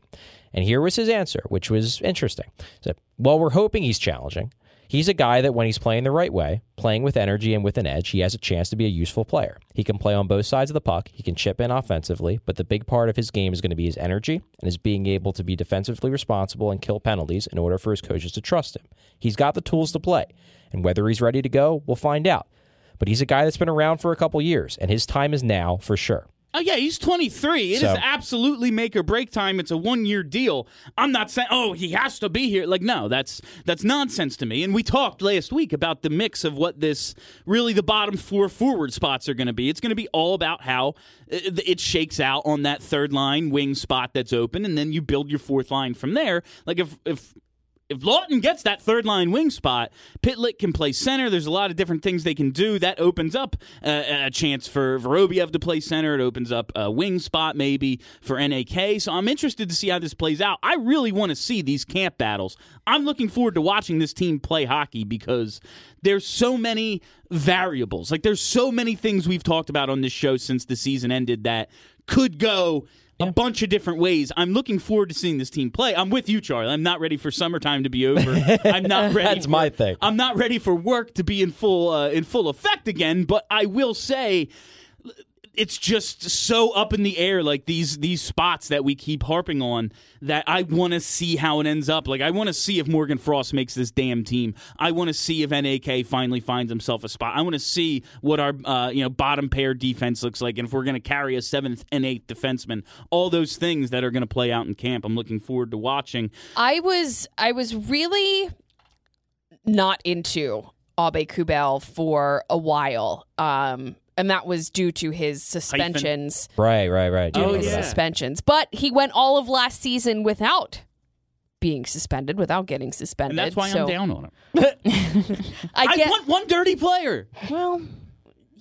And here was his answer, which was interesting. Said, Well, we're hoping he's challenging. He's a guy that when he's playing the right way, playing with energy and with an edge, he has a chance to be a useful player. He can play on both sides of the puck. He can chip in offensively, but the big part of his game is going to be his energy and his being able to be defensively responsible and kill penalties in order for his coaches to trust him. He's got the tools to play, and whether he's ready to go, we'll find out. But he's a guy that's been around for a couple years, and his time is now for sure. Oh yeah, he's 23. It is So- absolutely make or break time. It's a one year deal. I'm not saying oh he has to be here. Like no, that's that's nonsense to me. And we talked last week about the mix of what this really the bottom four forward spots are going to be. It's going to be all about how it it shakes out on that third line wing spot that's open, and then you build your fourth line from there. Like if if if Laughton gets that third line wing spot, Pitlick can play center. There's a lot of different things they can do. That opens up uh, a chance for Vorobiev to play center. It opens up a wing spot maybe for NAK. So I'm interested to see how this plays out. I really want to see these camp battles. I'm looking forward to watching this team play hockey because there's so many variables. Like there's so many things we've talked about on this show since the season ended that could go a bunch of different ways. I'm looking forward to seeing this team play. I'm with you, Charlie. I'm not ready for summertime to be over. I'm not ready. That's for- my thing. I'm not ready for work to be in full uh, in full effect again. But I will say, it's just so up in the air like these these spots that we keep harping on that I want to see how it ends up. Like I want to see if Morgan Frost makes this damn team. I want to see if NAK finally finds himself a spot. I want to see what our uh, you know bottom pair defense looks like and if we're going to carry a seventh and eighth defenseman. All those things that are going to play out in camp. I'm looking forward to watching. I was I was really not into Aubé-Kubel for a while. Um and that was due to his suspensions. Right, right, right. Due Oh, to his yeah. suspensions. But he went all of last season without being suspended, without getting suspended. and that's why So I'm down on him I I want one dirty player well,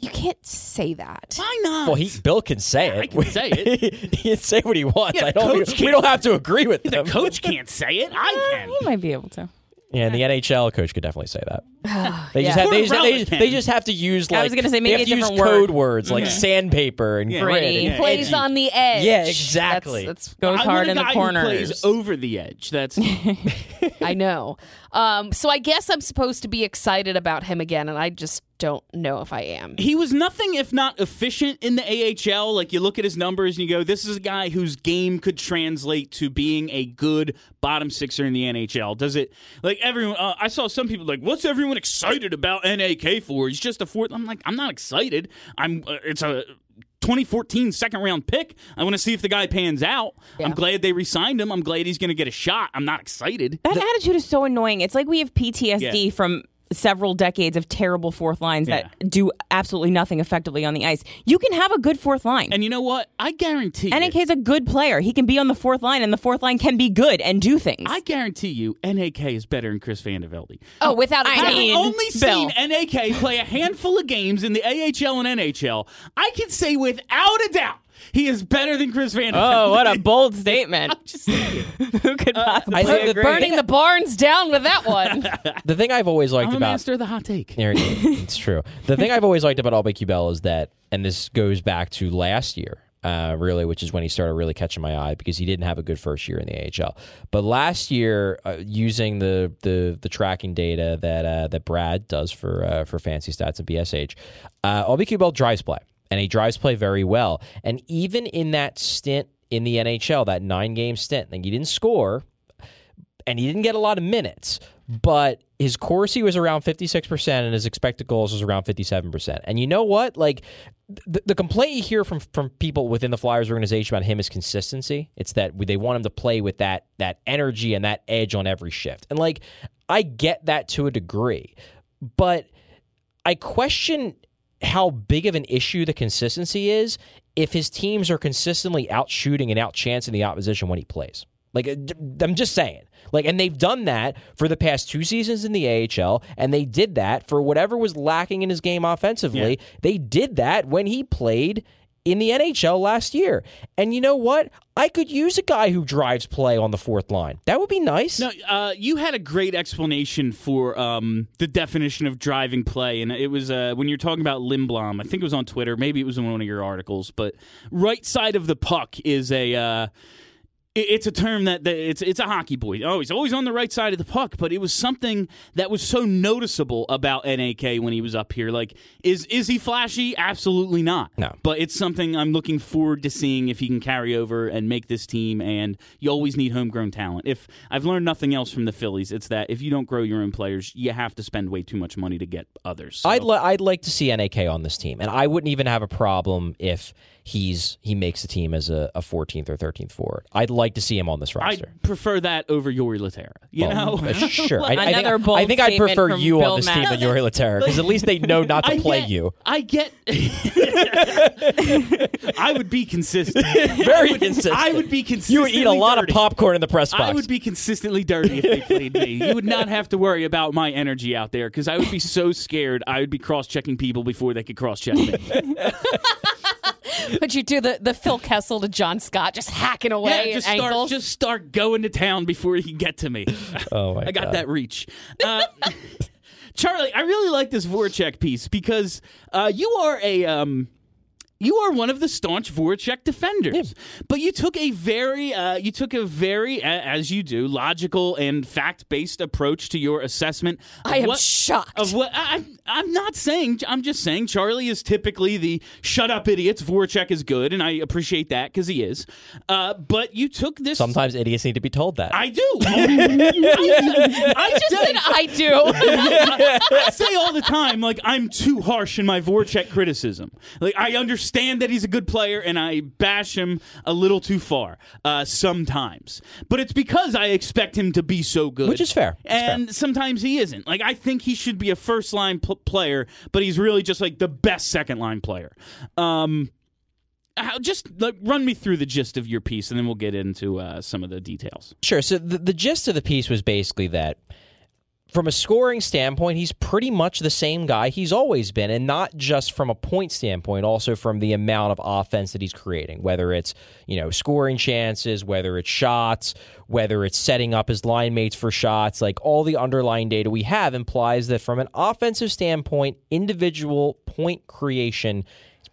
you can't say that. why not Well, he Bill can say it. I can say it. he can say what he wants. Yeah, I don't. coach we can't- don't have to agree with the him. coach can't say it I uh, can He might be able to. Yeah, and the NHL coach could definitely say that. They Yeah. just have, they, just, they, Poor they just have to use like I was gonna say, they maybe have to use different code words like mm-hmm. sandpaper and Yeah. grit. Gritty. and plays edgy. on the edge. Yeah, exactly. That's, Goes I hard want a in the guy Who corners. plays over the edge. That's I know. Um, so I guess I'm supposed to be excited about him again, and I just don't know if I am. he was nothing if not efficient in the AHL. Like you look at his numbers and you go, "This is a guy whose game could translate to being a good bottom sixer in the NHL." Does it? Like everyone, uh, I saw some people like, "What's everyone excited about NAK for?" He's just a fourth. I'm like, I'm not excited. I'm. Uh, it's a. 2014 second round pick. I want to see if the guy pans out. I'm glad they re-signed him. I'm glad he's going to get a shot. I'm not excited. That attitude is so annoying. It's like we have PTSD Yeah. from several decades of terrible fourth lines Yeah. that do absolutely nothing effectively on the ice. You can have a good fourth line. And you know what? I guarantee. you- NAK is a good player. He can be on the fourth line, and the fourth line can be good and do things. I guarantee you, NAK is better than Chris Vandevelde. Oh, without a I doubt. Having mean, only Bill. seen NAK play a handful of games in the AHL and NHL, I can say without a doubt he is better than Chris Vandevelde. oh, what a bold statement! I'm just saying. Who could possibly I think the- agree? Burning the barns down with that one. The thing I've always liked I'm a about master of the hot take. There it is. it's true. The thing I've always liked about Aubé-Kubel is that, and this goes back to last year, uh, really, which is when he started really catching my eye because he didn't have a good first year in the AHL. But last year, uh, using the, the the tracking data that uh, that Brad does for uh, for Fancy Stats and BSH, uh, Aubé-Kubel drives play, and he drives play very well. And even in that stint in the NHL, that nine game stint, and he didn't score, and he didn't get a lot of minutes, but his Corsi was around 56% and his expected goals was around 57%. And you know what? Like the, the complaint you hear from from people within the Flyers organization about him is consistency. It's that they want him to play with that that energy and that edge on every shift. And like I get that to a degree, but I question how big of an issue the consistency is if his teams are consistently out shooting and out chancing the opposition when he plays. Like uh, I'm just saying. Like and they've done that for the past two seasons in the AHL and they did that for whatever was lacking in his game offensively. They did that when he played in the NHL last year. And you know what? I could use a guy who drives play on the fourth line. That would be nice. No, uh, you had a great explanation for um, the definition of driving play, and it was uh, when you're talking about Lindblom. I think it was on Twitter, maybe it was in one of your articles. But right side of the puck is a. Uh, it's a term that, that it's it's a hockey boy. Oh, he's always on the right side of the puck, but it was something that was so noticeable about NAK when he was up here. Like, is is he flashy? Absolutely not. No. But it's something I'm looking forward to seeing if he can carry over and make this team. And you always need homegrown talent. If I've learned nothing else from the Phillies, it's that if you don't grow your own players, you have to spend way too much money to get others. So- I'd li- I'd like to see NAK on this team, and I wouldn't even have a problem if he's he makes the team as a, a 14th or 13th forward. I'd like to see him on this roster. I'd prefer that over Jori Lehtera. You Well, know, sure. I, I think, I think I'd prefer you Bill on this team than Jori Lehtera because at least they know not to I play get, you. I get. I would be consistent. Very I would, consistent. I would be consistent. You would eat a lot of popcorn in the press box. I would be consistently dirty if they played me. You would not have to worry about my energy out there because I would be so scared. I would be cross checking people before they could cross check me. Would you do the, the Phil Kessel to John Scott, just hacking away yeah, just at start, ankles? just start going to town before he can get to me. oh my I got God. that reach. Uh, Charlie, I really like this Voracek piece because uh, you are a um, you are one of the staunch Voracek defenders, but you took a very, uh, you took a very, as you do, logical and fact-based approach to your assessment. I am what- shocked. Of what I, I'm- I'm not saying. I'm just saying Charlie is typically the shut up idiots. Voracek is good, and I appreciate that because he is. Uh, but you took this. Sometimes idiots need to be told that. I do. I, I just said I do. I say all the time, like I'm too harsh in my Voracek criticism. Like I understand that he's a good player, and I bash him a little too far uh, sometimes. But it's because I expect him to be so good, Which is fair. It's and sometimes he isn't. Like I think he should be a first line pl- player, but he's really just like the best second line player. Um, how, just like, run me through the gist of your piece, and then we'll get into uh, some of the details. Sure. So the, the gist of the piece was basically that from a scoring standpoint, he's pretty much the same guy he's always been, and not just from a point standpoint, also from the amount of offense that he's creating, whether it's, you know, scoring chances, whether it's shots, whether it's setting up his line mates for shots, like all the underlying data we have implies that from an offensive standpoint, individual point creation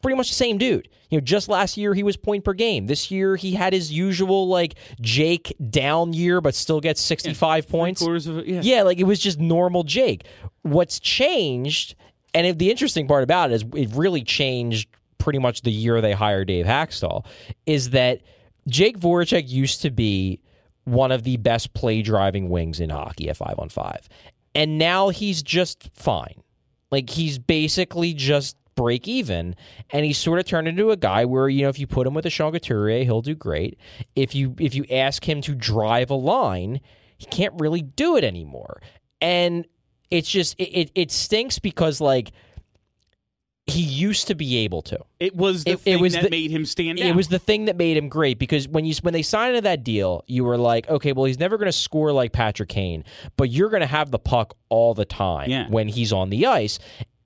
pretty much the same dude. You know, just last year he was point per game. This year he had his usual like Jake down year, but still gets sixty five points. Of yeah. Yeah, like it was just normal Jake. What's changed, and it, the interesting part about it is it really changed pretty much the year they hired Dave Hakstol, is that Jake Voracek used to be one of the best play driving wings in hockey at five on five. And now he's just fine. Like he's basically just break even. And he sort of turned into a guy where you know if you put him with a Sean Couturier he'll do great. If you if you ask him to drive a line he can't really do it anymore. And it's just it, it, it stinks because like he used to be able to. It was the It- it thing was that the- made him stand out. it was the thing that made him great because when you when they signed into that deal, you were like, okay, well, he's never going to score like Patrick Kane, but you're going to have the puck all the time Yeah. when he's on the ice,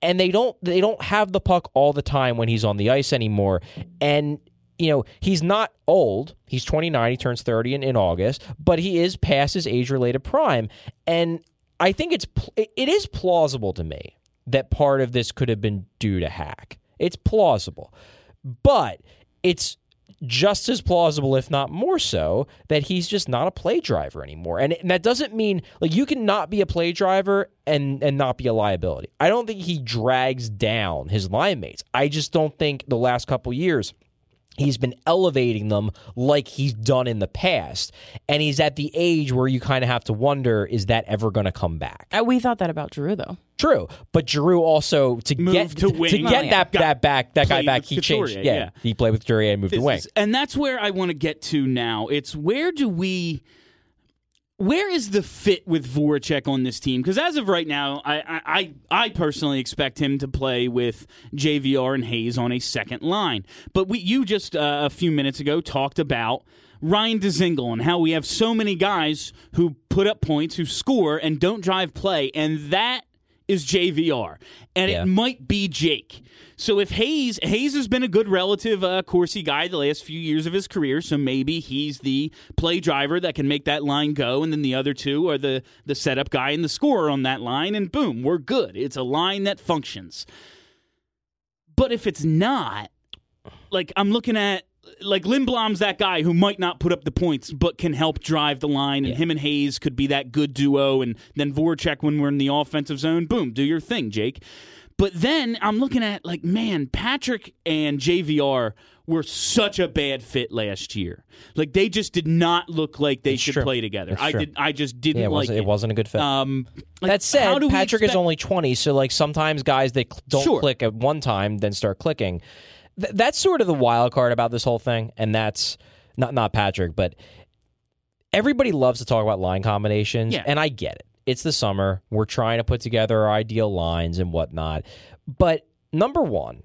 and they don't they don't have the puck all the time when he's on the ice anymore, and. You know, he's not old. He's 29. He turns 30 in, in August, but he is past his age related prime. And I think it's it it is plausible to me that part of this could have been due to hack. It's plausible. But it's just as plausible, if not more so, that he's just not a play driver anymore. And, and that doesn't mean like you can not be a play driver and and not be a liability. I don't think he drags down his line mates. I just don't think the last couple years he's been elevating them like he's done in the past. And he's at the age where you kind of have to wonder, is that ever going to come back? Uh, we thought that about Giroux, though. True, but Giroux also to Moved get to wing. get Well, yeah. that that back that guy back. with He changed. Yeah, yeah. he played with Couturier and moved to This wing. is- and that's where I want to get to now. It's where do we where is the fit with Voracek on this team? Because as of right now, I, I I personally expect him to play with JVR and Hayes on a second line. But we you just uh, a few minutes ago talked about Ryan Dzingel and how we have so many guys who put up points, who score, and don't drive play, and that is JVR, and Yeah. it might be Jake. So if Hayes Hayes has been a good relative uh, Corsi guy the last few years of his career, so maybe he's the play driver that can make that line go, and then the other two are the the setup guy and the scorer on that line, and boom, we're good. It's a line that functions. But if it's not, like I'm looking at like Lindblom's that guy who might not put up the points but can help drive the line, and him and Hayes could be that good duo, and then Voracek when we're in the offensive zone, boom, do your thing, Jake. But then I'm looking at like, man, Patrick and JVR were such a bad fit last year. Like they just did not look like they It's should true. play together. It's I true. did. I just didn't Yeah, it like wasn't, it. it wasn't a good fit. Um, like, that said, Patrick is only 20, so like sometimes guys they cl- don't Sure. click at one time, then start clicking. Th- that's sort of the wild card about this whole thing, and that's not not Patrick, but everybody loves to talk about line combinations, Yeah. and I get it. It's the summer. We're trying to put together our ideal lines and whatnot. But number one,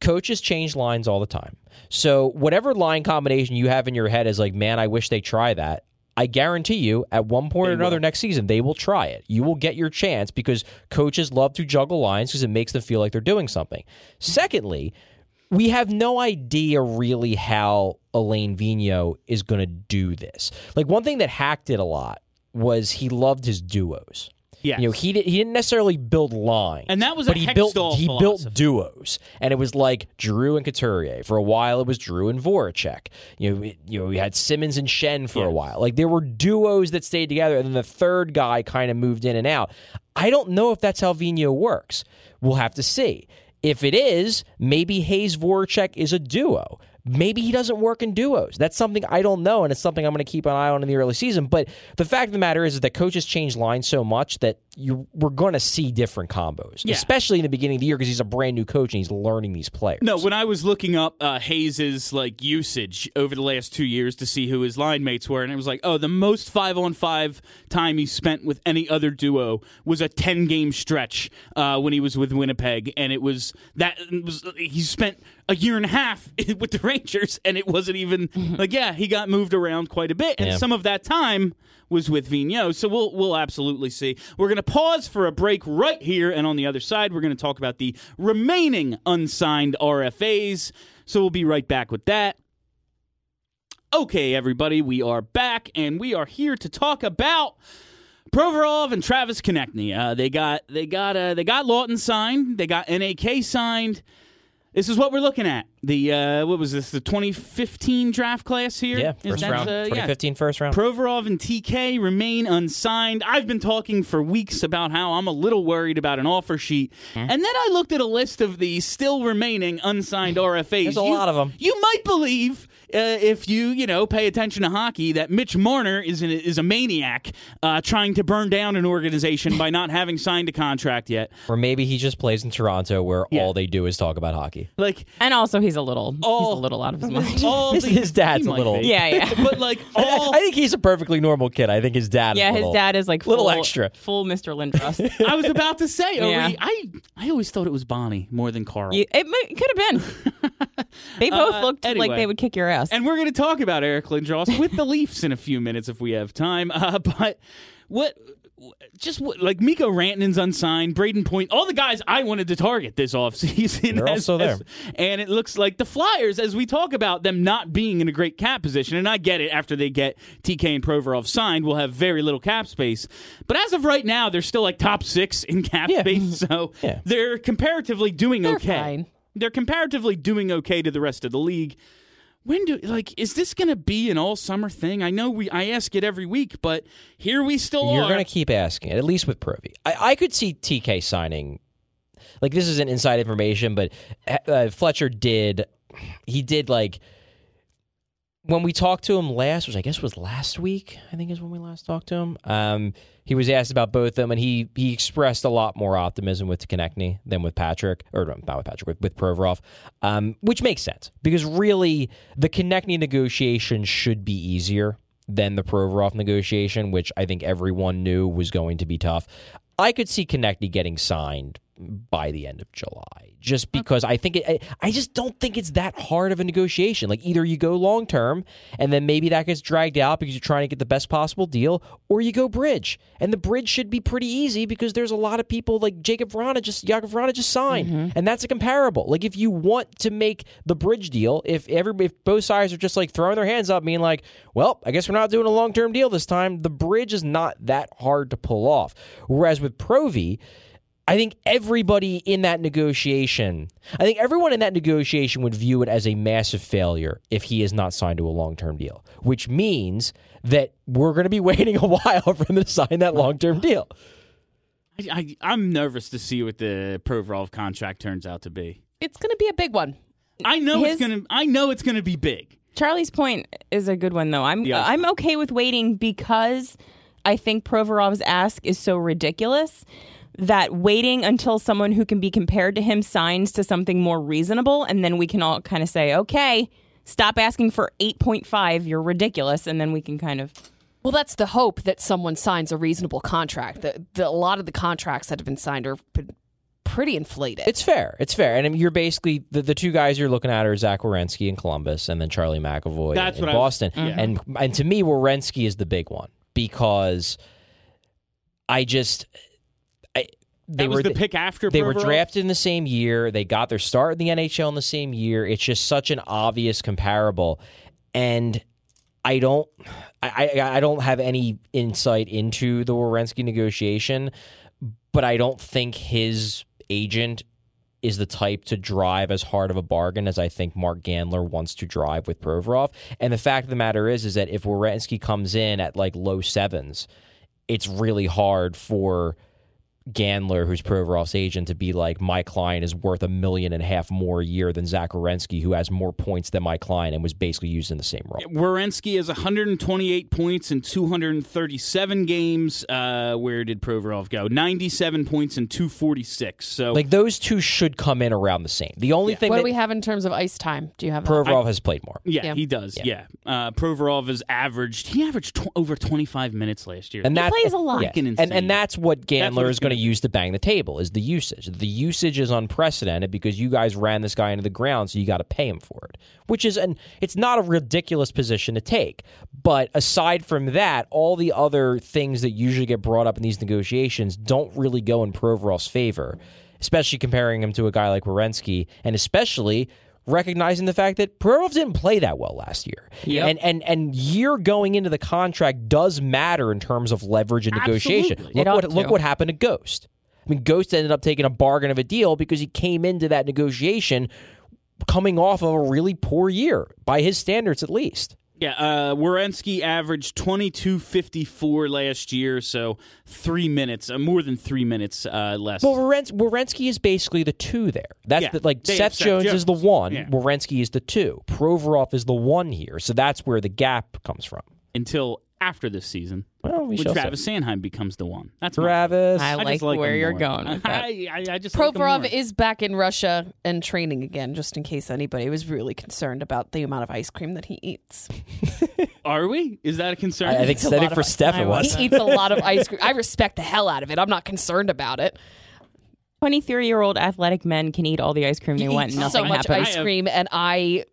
coaches change lines all the time. So whatever line combination you have in your head is like, man, I wish they try that. I guarantee you, at one point or another next season, they will try it. You will get your chance because coaches love to juggle lines because it makes them feel like they're doing something. Secondly, we have no idea really how Alain Vigneault is going to do this. Like one thing that Hack did a lot was he loved his duos. Yeah, You know, he did, he didn't necessarily build lines, And that was a but he built he built duos, and it was like Giroux and Couturier. For a while, it was Giroux and Voracek. You know, it- you know, we had Simmonds and Schenn for a while. Like there were duos that stayed together, and then the third guy kind of moved in and out. I don't know if that's how Vino works. We'll have to see. If it is, maybe Hayes Voracek is a duo. Maybe he doesn't work in duos. That's something I don't know, and it's something I'm going to keep an eye on in the early season. But the fact of the matter is, is that coaches change lines so much that you we're going to see different combos, Yeah. especially in the beginning of the year because he's a brand new coach and he's learning these players. No, when I was looking up uh, Hayes's like usage over the last two years to see who his line mates were, and it was like, oh, the most five on five time he spent with any other duo was a ten game stretch uh, when he was with Winnipeg, and it was that it was he spent a year and a half with the Rangers, and it wasn't even like yeah, he got moved around quite a bit, and Yeah. some of that time was with Vigneault. So we'll we'll absolutely see. We're going to pause for a break right here, and on the other side, we're going to talk about the remaining unsigned RFAs. So we'll be right back with that. Okay, everybody, we are back, and we are here to talk about Provorov and Travis Konecny. Uh, they got they got uh, they got Laughton signed. They got NAK signed. This is what we're looking at. The uh, what was this? The 2015 draft class here. yeah, first that, round, uh, yeah. 2015 first round. Provorov and TK remain unsigned. I've been talking for weeks about how I'm a little worried about an offer sheet. And then I looked at a list of the still remaining unsigned RFAs. There's a You- lot them. You might believe, uh, if you, you know, pay attention to hockey, that Mitch Marner is, an, is a maniac uh, trying to burn down an organization by not having signed a contract yet. or maybe he just plays in Toronto where Yeah. all they do is talk about hockey. Like, And also, he's a little, he's Oh. a little out of his mind. all His- the- his dad's a little- be. Yeah, yeah. But, like, all. I think he's a perfectly normal kid. I think his dad. yeah, is his little- dad is like little full, extra. full Mr. Lindros. I was about to say, are Yeah. we, I I always thought it was Bonnie more than Carl. You- it mi- could have been. They both Uh, looked anyway. like they would kick your ass. And we're going to talk about Eric Lindros with the Leafs in a few minutes if we have time. Uh, but what, just what, like Mikko Rantanen's unsigned, Brayden Point, all the guys I wanted to target this offseason. They're as- also there. as- and it looks like the Flyers, as we talk about them not being in a great cap position, and I get it after they get TK and Provorov signed, we'll have very little cap space. But as of right now, they're still like top six in cap Yeah. space. So Yeah. they're comparatively doing They're okay. fine. They're comparatively doing okay to the rest of the league when do like is this going to be an all summer thing? I know we I ask it every week, but here we still You're are. going to keep asking, it, at least with Provy. I, I could see TK signing. Like this is an inside information, but uh, Fletcher did. He did like when we talked to him last, which I guess was last week. I think is when we last talked to him. Um, he was asked about both of them, and he he expressed a lot more optimism with Konecny than with Patrick, or not with Patrick, with, with Provorov, um, which makes sense because really the Konecny negotiation should be easier than the Provorov negotiation, which I think everyone knew was going to be tough. I could see Konecny getting signed by the end of July, just because I think it. I, just don't think it's that hard of a negotiation. Like either you go long term, and then maybe that gets dragged out because you're trying to get the best possible deal, or you go bridge, and the bridge should be pretty easy because there's a lot of people like Jakub Vrana just Jakub Vrana just signed, mm-hmm. and that's a comparable. Like if you want to make the bridge deal, if every if both sides are just like throwing their hands up, being like, well, I guess we're not doing a long term deal this time, the bridge is not that hard to pull off. Whereas with Provi. I think everybody in that negotiation, I think everyone in that negotiation would view it as a massive failure if he is not signed to a long term deal, which means that we're going to be waiting a while for him to sign that long term deal. I, I, I'm nervous to see what the Provorov contract turns out to be. It's going to be a big one. I know His- it's gonna. I know it's gonna be big. Charlie's point is a good one, though. I'm Yes. I'm okay with waiting because I think Provorov's ask is so ridiculous that waiting until someone who can be compared to him signs to something more reasonable, and then we can all kind of say, okay, stop asking for eight point five. You're ridiculous, and then we can kind of. Well, that's the hope that someone signs a reasonable contract. The, the, a lot of the contracts that have been signed are p- pretty inflated. It's fair. It's fair. And you're basically, the, the two guys you're looking at are Zach Werenski in Columbus and then Charlie McAvoy That's in what I was- Boston. Yeah. And, and to me, Werenski is the big one because I just. They That were the pick after They were drafted in the same year. They got their start in the NHL in the same year. It's just such an obvious comparable. And I don't I, I I don't have any insight into the Werenski negotiation, but I don't think his agent is the type to drive as hard of a bargain as I think Mark Gandler wants to drive with Provorov. And the fact of the matter is, is that if Werenski comes in at like low sevens, it's really hard for Gandler, who's Provorov's agent, to be like, my client is worth a million and a half more a year than Zach Werenski, who has more points than my client and was basically used in the same role. Werenski has 128 points in 237 games. Uh, where did Provorov go? 97 points in 246. So Like those two should come in around the same. The only thing What that do we have in terms of ice time? Do you have that? Provorov has played more. yeah, Yeah. he does. Yeah, Uh, Provorov has averaged. He averaged tw- over 25 minutes last year. And that plays a lot. yeah. And and that's what That's Gandler what is going to gonna- use to bang the table is the usage. The usage is unprecedented because you guys ran this guy into the ground, so you got to pay him for it. Which is an it's not a ridiculous position to take. But aside from that, all the other things that usually get brought up in these negotiations don't really go in Provorov's favor, especially comparing him to a guy like Werenski, and especially recognizing the fact that Provorov didn't play that well last year. Yep. And and and year going into the contract does matter in terms of leverage and negotiation. Absolutely. Look It what look what happened to Ghost. I mean, Ghost ended up taking a bargain of a deal because he came into that negotiation coming off of a really poor year by his standards, at least. Yeah, uh, Werenski averaged 22.54 last year, so three minutes, uh, more than three minutes uh, less. Well, Werenski is basically the two there. That's Yeah, the, like Seth Seth Jones, is the one. Yeah. Werenski is the two. Provorov is the one here. So that's where the gap comes from. until after this season, Well, we when shall see. Travis Sanheim becomes the one. That's my- Travis. I I like, just like where him you're more. going with that. I, I, I just like him Provorov more. is back in Russia and training again, just in case anybody was really concerned about the amount of ice cream that he eats. Are we? Is that a concern? I, I think, It's a I think lot for of- Steph it was. He eats a lot of ice cream. I respect the hell out of it. I'm not concerned about it. 23 year old athletic men can eat all the ice cream they He want eats and nothing so much happens. ice I have- cream, and I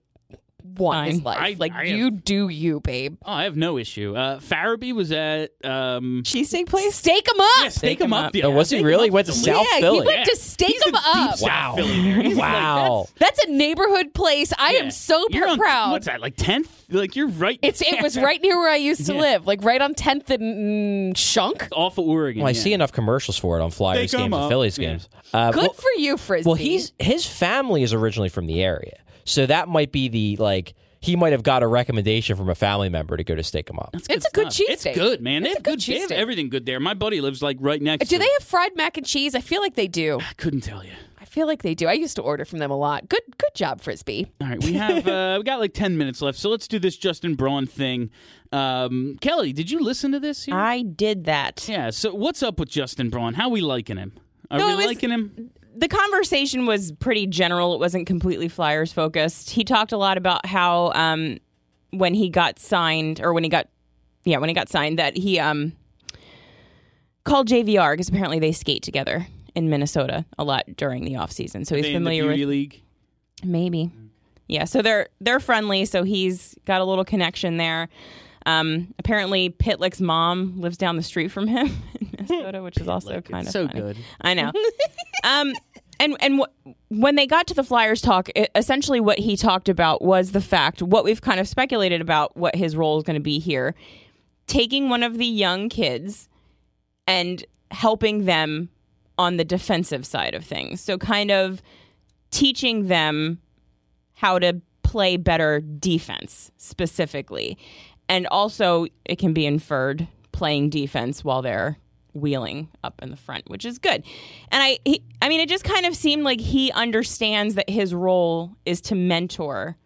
want his Fine. life. I- like I you do, you babe. Oh, I have no issue. Uh, Farabee was at um, Cheesesteak place? Stake him up. yeah, stake him him up. up. Yeah, Oh, was he Stake really? up Went to is South yeah, Philly. he went Yeah. to stake He's him a deep up. South Wow. Philly there. He's like- Wow. That's a neighborhood place. I Yeah. am so You're on- proud. What's that? Like tenth? Like you're right. It's it was right near where I used to Yeah. live, like right on 10th and mm, Shunk. off of Oregon. Well, I yeah. see enough commercials for it on Flyers Stake 'em games and up. Phillies Yeah. games. Uh, Good well, for you, Frisbee. well, he's his family is originally from the area, so that might be the like he might have got a recommendation from a family member to go to stake him up. That's It's a good cheese. cheesesteak. It's good, man. They It's have a good good. They have everything good there. My buddy lives like right next. To. Do to they it. have fried mac and cheese? I feel like they do. I couldn't tell you. I feel like they do. I used to order from them a lot. Good good job, Frisbee. All right, we have uh, we got like ten minutes left, so let's do this Justin Braun thing. Um, Kelly, did you listen to this? Here? I did that. yeah. So what's up with Justin Braun? How we liking him? Are No, we was- liking him? The conversation was pretty general. It wasn't completely Flyers focused. He talked a lot about how um, when he got signed, or when he got, yeah, when he got signed, that he um, called JVR because apparently they skate together in Minnesota a lot during the off season. So he's They in the familiar with league. maybe, yeah. So they're they're friendly. So he's got a little connection there. Um, apparently, Pitlick's mom lives down the street from him in Minnesota, which is also kind of so funny. good. I know. um, and and wh- when they got to the Flyers talk, it, essentially what he talked about was the fact what we've kind of speculated about what his role is going to be here, taking one of the young kids and helping them on the defensive side of things. So kind of teaching them how to play better defense specifically. And also it can be inferred playing defense while they're wheeling up in the front, which is good. And I he, I mean it just kind of seemed like he understands that his role is to mentor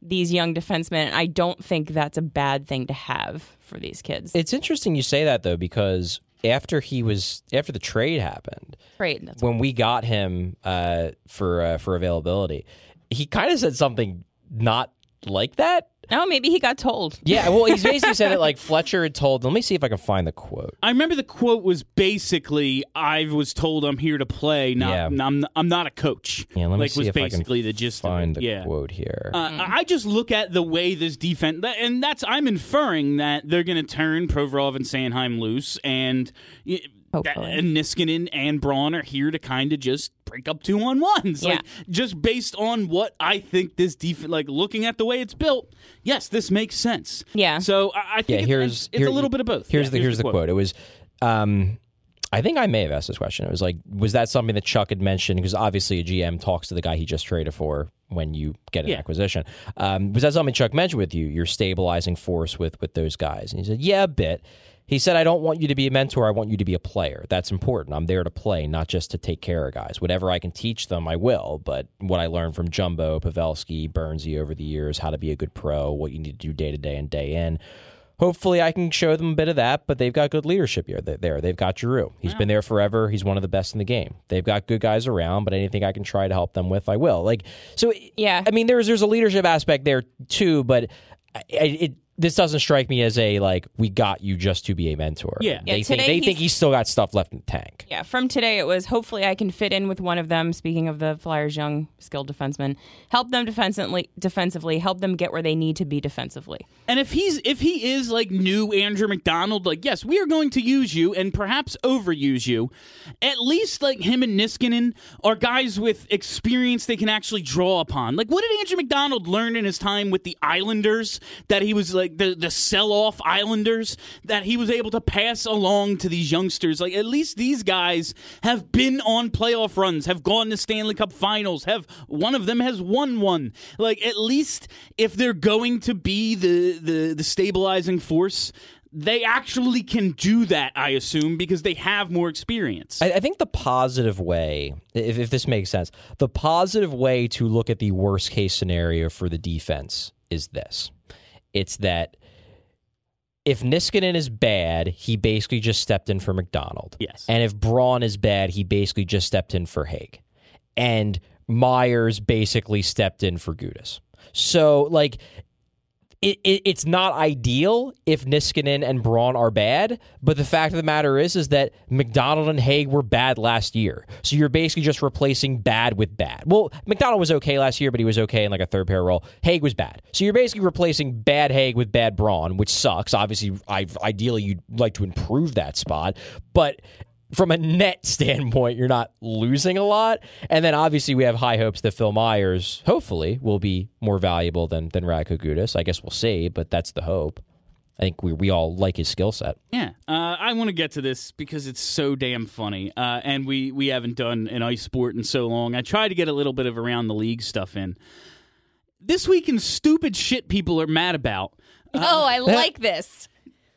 these young defensemen. And I don't think that's a bad thing to have for these kids. It's interesting you say that though because after he was after the trade happened, Great. That's when we got him uh, for uh, for availability, he kind of said something not like that. Oh, maybe he got told. Yeah, well, he's basically said it like Fletcher had told. Let me see if I can find the quote. I remember the quote was basically, "I was told I'm here to play. Not, Yeah. I'm, I'm not a coach." Yeah, let me like see was if I can basically the gist find of it. the yeah. quote here. Uh, I just look at the way this defense, and that's I'm inferring that they're going to turn Provorov and Sanheim loose, and y- Hopefully. and Niskanen and Braun are here to kind of just break up two on ones. Like Yeah. just based on what I think this defense, like looking at the way it's built, yes, this makes sense. Yeah. So I, I Yeah, think it- here's it's, it's here- a little bit of both. Here's Yeah, the here's, the quote. It was, um, I think I may have asked this question. It was like, was that something that Chuck had mentioned? Because obviously a GM talks to the guy he just traded for when you get an Yeah. acquisition. Um, was that something Chuck mentioned with you? Your stabilizing force with with those guys? And he said, yeah, a bit. He said, I don't want you to be a mentor. I want you to be a player. That's important. I'm there to play, not just to take care of guys. Whatever I can teach them, I will. But what I learned from Jumbo, Pavelski, Burnsy over the years, how to be a good pro, what you need to do day to day and day in. Hopefully, I can show them a bit of that, but they've got good leadership here. There, they've got Giroux. He's been there forever. He's one of the best in the game. They've got good guys around, but anything I can try to help them with, I will. Like, so Yeah. I mean, there's there's a leadership aspect there too, but I- it this doesn't strike me as a like we got you just to be a mentor. Yeah. they Yeah, think today they he's- think he's still got stuff left in the tank. Yeah, from today it was hopefully I can fit in with one of them. Speaking of the Flyers' young skilled defensemen, help them defensively, defensively, help them get where they need to be defensively. And if he's if he is like new Andrew MacDonald, like yes, we are going to use you and perhaps overuse you. At least like him and Niskanen are guys with experience they can actually draw upon. Like what did Andrew MacDonald learn in his time with the Islanders that he was like the the sell off Islanders that he was able to pass along to these youngsters? Like at least these guys have been on playoff runs, have gone to Stanley Cup Finals, have one of them has won one. Like at least if they're going to be the the, the stabilizing force, they actually can do that. I assume because they have more experience. I, I think the positive way, if, if this makes sense, the positive way to look at the worst case scenario for the defense is this: it's that if Niskanen is bad, he basically just stepped in for MacDonald. Yes. And if Braun is bad, he basically just stepped in for Hägg. And Myers basically stepped in for Gudas. So, like, it, it, it's not ideal if Niskanen and Braun are bad, but the fact of the matter is, is that MacDonald and Hägg were bad last year. So you're basically just replacing bad with bad. Well, MacDonald was okay last year, but he was okay in like a third pair role. Hägg was bad. So you're basically replacing bad Hägg with bad Braun, which sucks. Obviously, I, ideally you'd like to improve that spot, but from a net standpoint, you're not losing a lot. And then obviously we have high hopes that Phil Myers, hopefully, will be more valuable than than Radko Gudas. I guess we'll see, but that's the hope. I think we we all like his skill set. Yeah, uh, I want to get to this because it's so damn funny, uh, and we we haven't done an ice sport in so long. I tried to get a little bit of around the league stuff in. This week in stupid shit people are mad about. oh, I like this.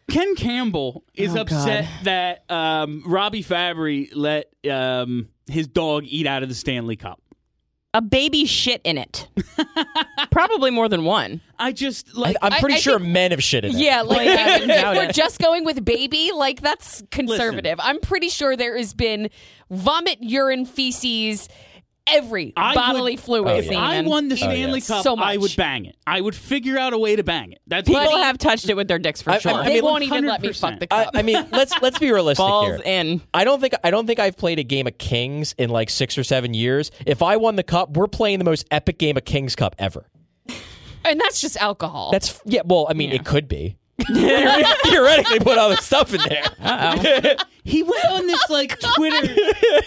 Ken Campbell is Oh, upset that um, Robby Fabbri let um, his dog eat out of the Stanley Cup. A baby shit in it. Probably more than one. I just like I'm pretty I sure think- men have shit in it. Yeah, like Like, I if, we're just going with baby, like that's conservative. I'm pretty sure there has been vomit, urine, feces, every I bodily would- fluid. Oh, if yeah. I won the Oh, Stanley yeah. Cup, So I would bang it. I would figure out a way to bang it. That's People Buddy- have touched it with their dicks for I- I- sure. I they mean, won't even let me fuck the cup. I mean, let's let's be realistic Balls here. in. I don't think I don't think I've played a game of Kings in like six or seven years. If I won the cup, we're playing the most epic game of Kings Cup ever. and that's just alcohol. That's yeah. Well, I mean, it could be. Theoretically, put all the stuff in there. He went on this like Twitter.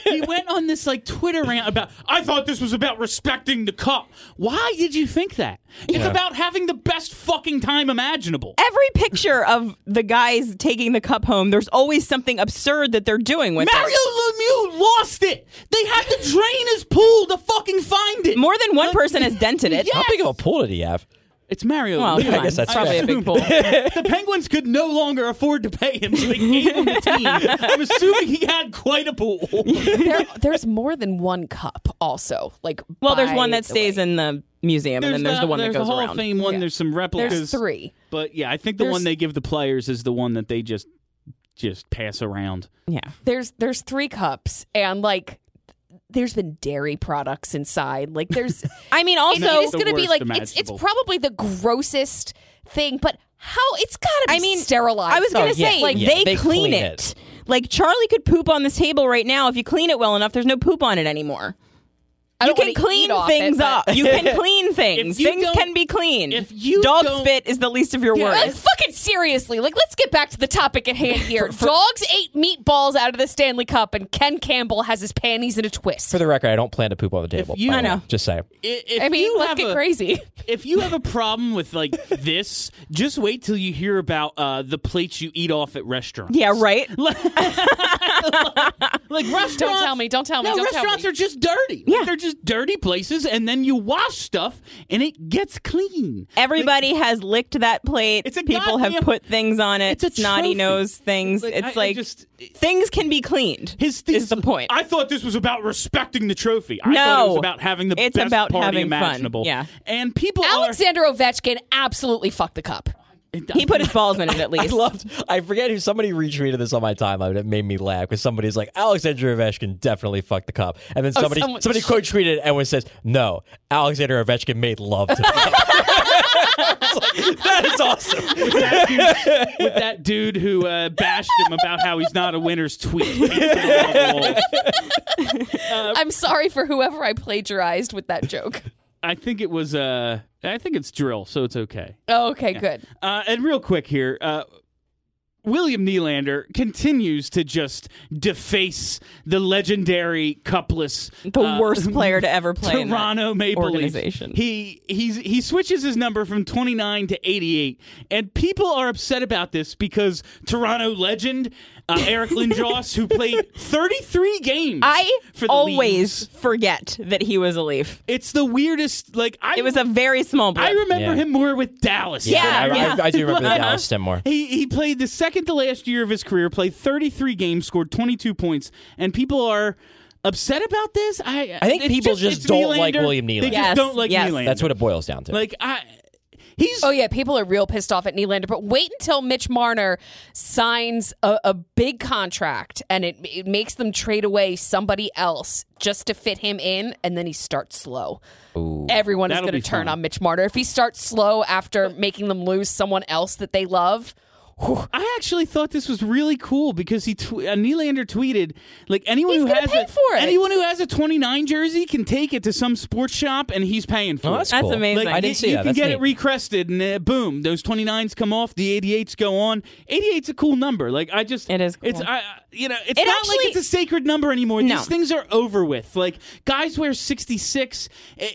he went on this like Twitter rant about. I thought this was about respecting the cup. Why did you think that? It's about having the best fucking time imaginable. Every picture of the guys taking the cup home, there's always something absurd that they're doing with Mario it. Lemieux lost it. They had to drain his pool to fucking find it. More than one uh, person has dented it. How big of a pool did he have? It's Mario. Well, Lemieux. come on. guess that's probably fair. a big pool. the Penguins could no longer afford to pay him, so they gave him the team. I'm assuming he had quite a pool. there, there's more than one cup. Also, like Well, there's one that the stays way. in the museum, and then there's the, one that there's goes the Hall around. of Fame one. Yeah. There's some replicas. There's three. But yeah, I think the There's- one they give the players is the one that they just just pass around. Yeah. There's there's three cups, and like there's been dairy products inside. Like there's I mean, also, it is going to be like it's it's probably the grossest thing, but how it's got to be I mean, sterilized. I was going Oh, to yeah. say, like, Yeah, they, they clean, clean it. it. Like, Charlie could poop on this table right now. If you clean it well enough, there's no poop on it anymore. I You can clean things it, up. You can clean things. you Things can be clean. if you Dog don't- spit is the least of your Yeah, worries. Like, fucking seriously, like let's get back to the topic at hand here. Dogs ate meatballs out of the Stanley Cup, and Ken Campbell has his panties in a twist. For the record, I don't plan to poop on the table. you- I know. Just saying. I- I mean, you let's have get a- crazy. If you have a problem with like this, just wait till you hear about uh, the plates you eat off at restaurants. Yeah, right. like restaurants. Don't tell me. Don't tell me. No, don't tell restaurants me. are just dirty. Yeah. they're just dirty places, and then you wash stuff, and it gets clean. Everybody has licked that plate. It's a People have put things on it. It's a snotty trophy. nose things. Like, it's I- I like just- things can be cleaned. His is the point. I thought this was about respecting the trophy. I No. thought it was about having the It's best about party having fun. imaginable. Yeah. and people Alexander Ovechkin absolutely fucked the cup. Are. he put his balls in it at least. I least. loved. I forget who somebody retweeted this on my timeline. It made me laugh because somebody's like, Alexander Ovechkin definitely fucked the cup, and then somebody someone- somebody quote tweeted and one says, "No, Alexander Ovechkin made love to the cup." It's like, that is awesome. with that dude who uh, bashed him about how he's not a winner's tweet. Uh, I'm sorry for whoever I plagiarized with that joke. I think it was. Uh, I think it's drill, so it's okay. Oh, okay, good. Uh, and real quick here, uh, William Nylander continues to just deface the legendary cupless, the uh, worst player to ever play Toronto Maple Leafs. He he's he switches his number from 29 to 88, and people are upset about this because Toronto legend uh, Eric Lindros, who played 33 games, I for the always Leafs. forget that he was a Leaf. It's the weirdest. Like I, It was a very small blip. I remember Yeah. him more with Dallas. Yeah, I, I- yeah. I do remember the Dallas stem more. He he played the second to last year of his career, played 33 games, scored 22 points, and people are upset about this. I I think people just it's don't like Nylander. William They Nylander. just don't like yes. Nylander. That's what it boils down to. like I. He's Oh yeah, people are real pissed off at Nylander. But wait until Mitch Marner signs a, a big contract and it, it makes them trade away somebody else just to fit him in, and then he starts slow. Everyone is going to turn fun. on Mitch Marner if he starts slow after making them lose someone else that they love. I actually thought this was really cool because he tw- uh, Nylander tweeted like anyone He's who has pay a, for it. anyone who has a 29 jersey can take it to some sports shop and he's paying for Oh, it. that's, That's cool. amazing. Like, I you- didn't see you that. can That's get neat. it recrested, and uh, boom, those 29s come off. The 88s go on. 88's a cool number. Like I just, It is cool. It's I, I- you know, it's It not actually- like it's a sacred number anymore. No. These things are over with. Like guys wear 66, eh,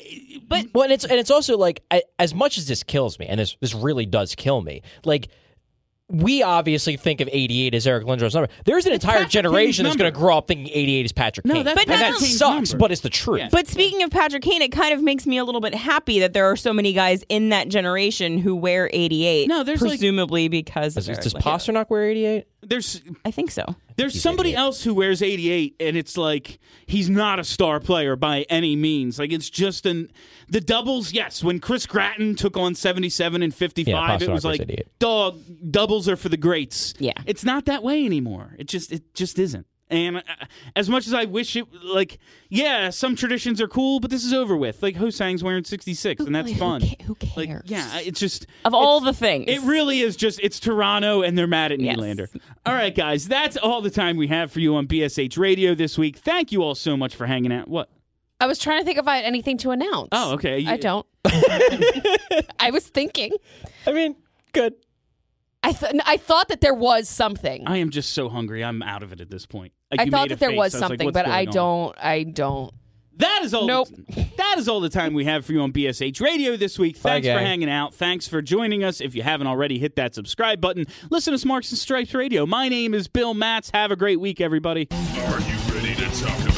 but Well, and it's and it's also like I, as much as this kills me, and this this really does kill me. Like we obviously think of 88 as Eric Lindros' number. There's an entire Patrick generation that's going to grow up thinking 88 is Patrick No, Kane, that's and that sucks, number. but it's the truth. Yeah. But speaking of Patrick Kane, it kind of makes me a little bit happy that there are so many guys in that generation who wear 88. No, there's, like- presumably because Does, of does Eric Pastrnak wear 88? There's I think so. There's somebody else who wears 88, and it's like he's not a star player by any means. Like it's just an the doubles. Yes, when Chris Gratton took on 77 and 55, Yeah, it was like 88. dog doubles are for the greats. Yeah. it's not that way anymore. It just it just isn't. And uh, as much as I wish it, like, yeah, some traditions are cool, but this is over with. Like Ho-Sang's wearing 66, and that's Who fun. ca- who Like, cares? yeah, it's just Of all the things. it really is just it's Toronto and they're mad at Yes. Nylander. All right, guys, that's all the time we have for you on BSH Radio this week. Thank you all so much for hanging out. What? I was trying to think if I had anything to announce. Oh, okay. You- I don't. I was thinking. I mean, good. I th- I thought that there was something. I am just so hungry. I'm out of it at this point. Like, I thought that there face. was I like, something, what's but I don't. I don't. That is all. Nope. That is all the time we have for you on BSH Radio this week. Bye, Thanks for hanging out. Thanks for joining us. If you haven't already, hit that subscribe button. Listen to Smarks and Stripes Radio. My name is Bill Matz. Have a great week, everybody. Are you ready to talk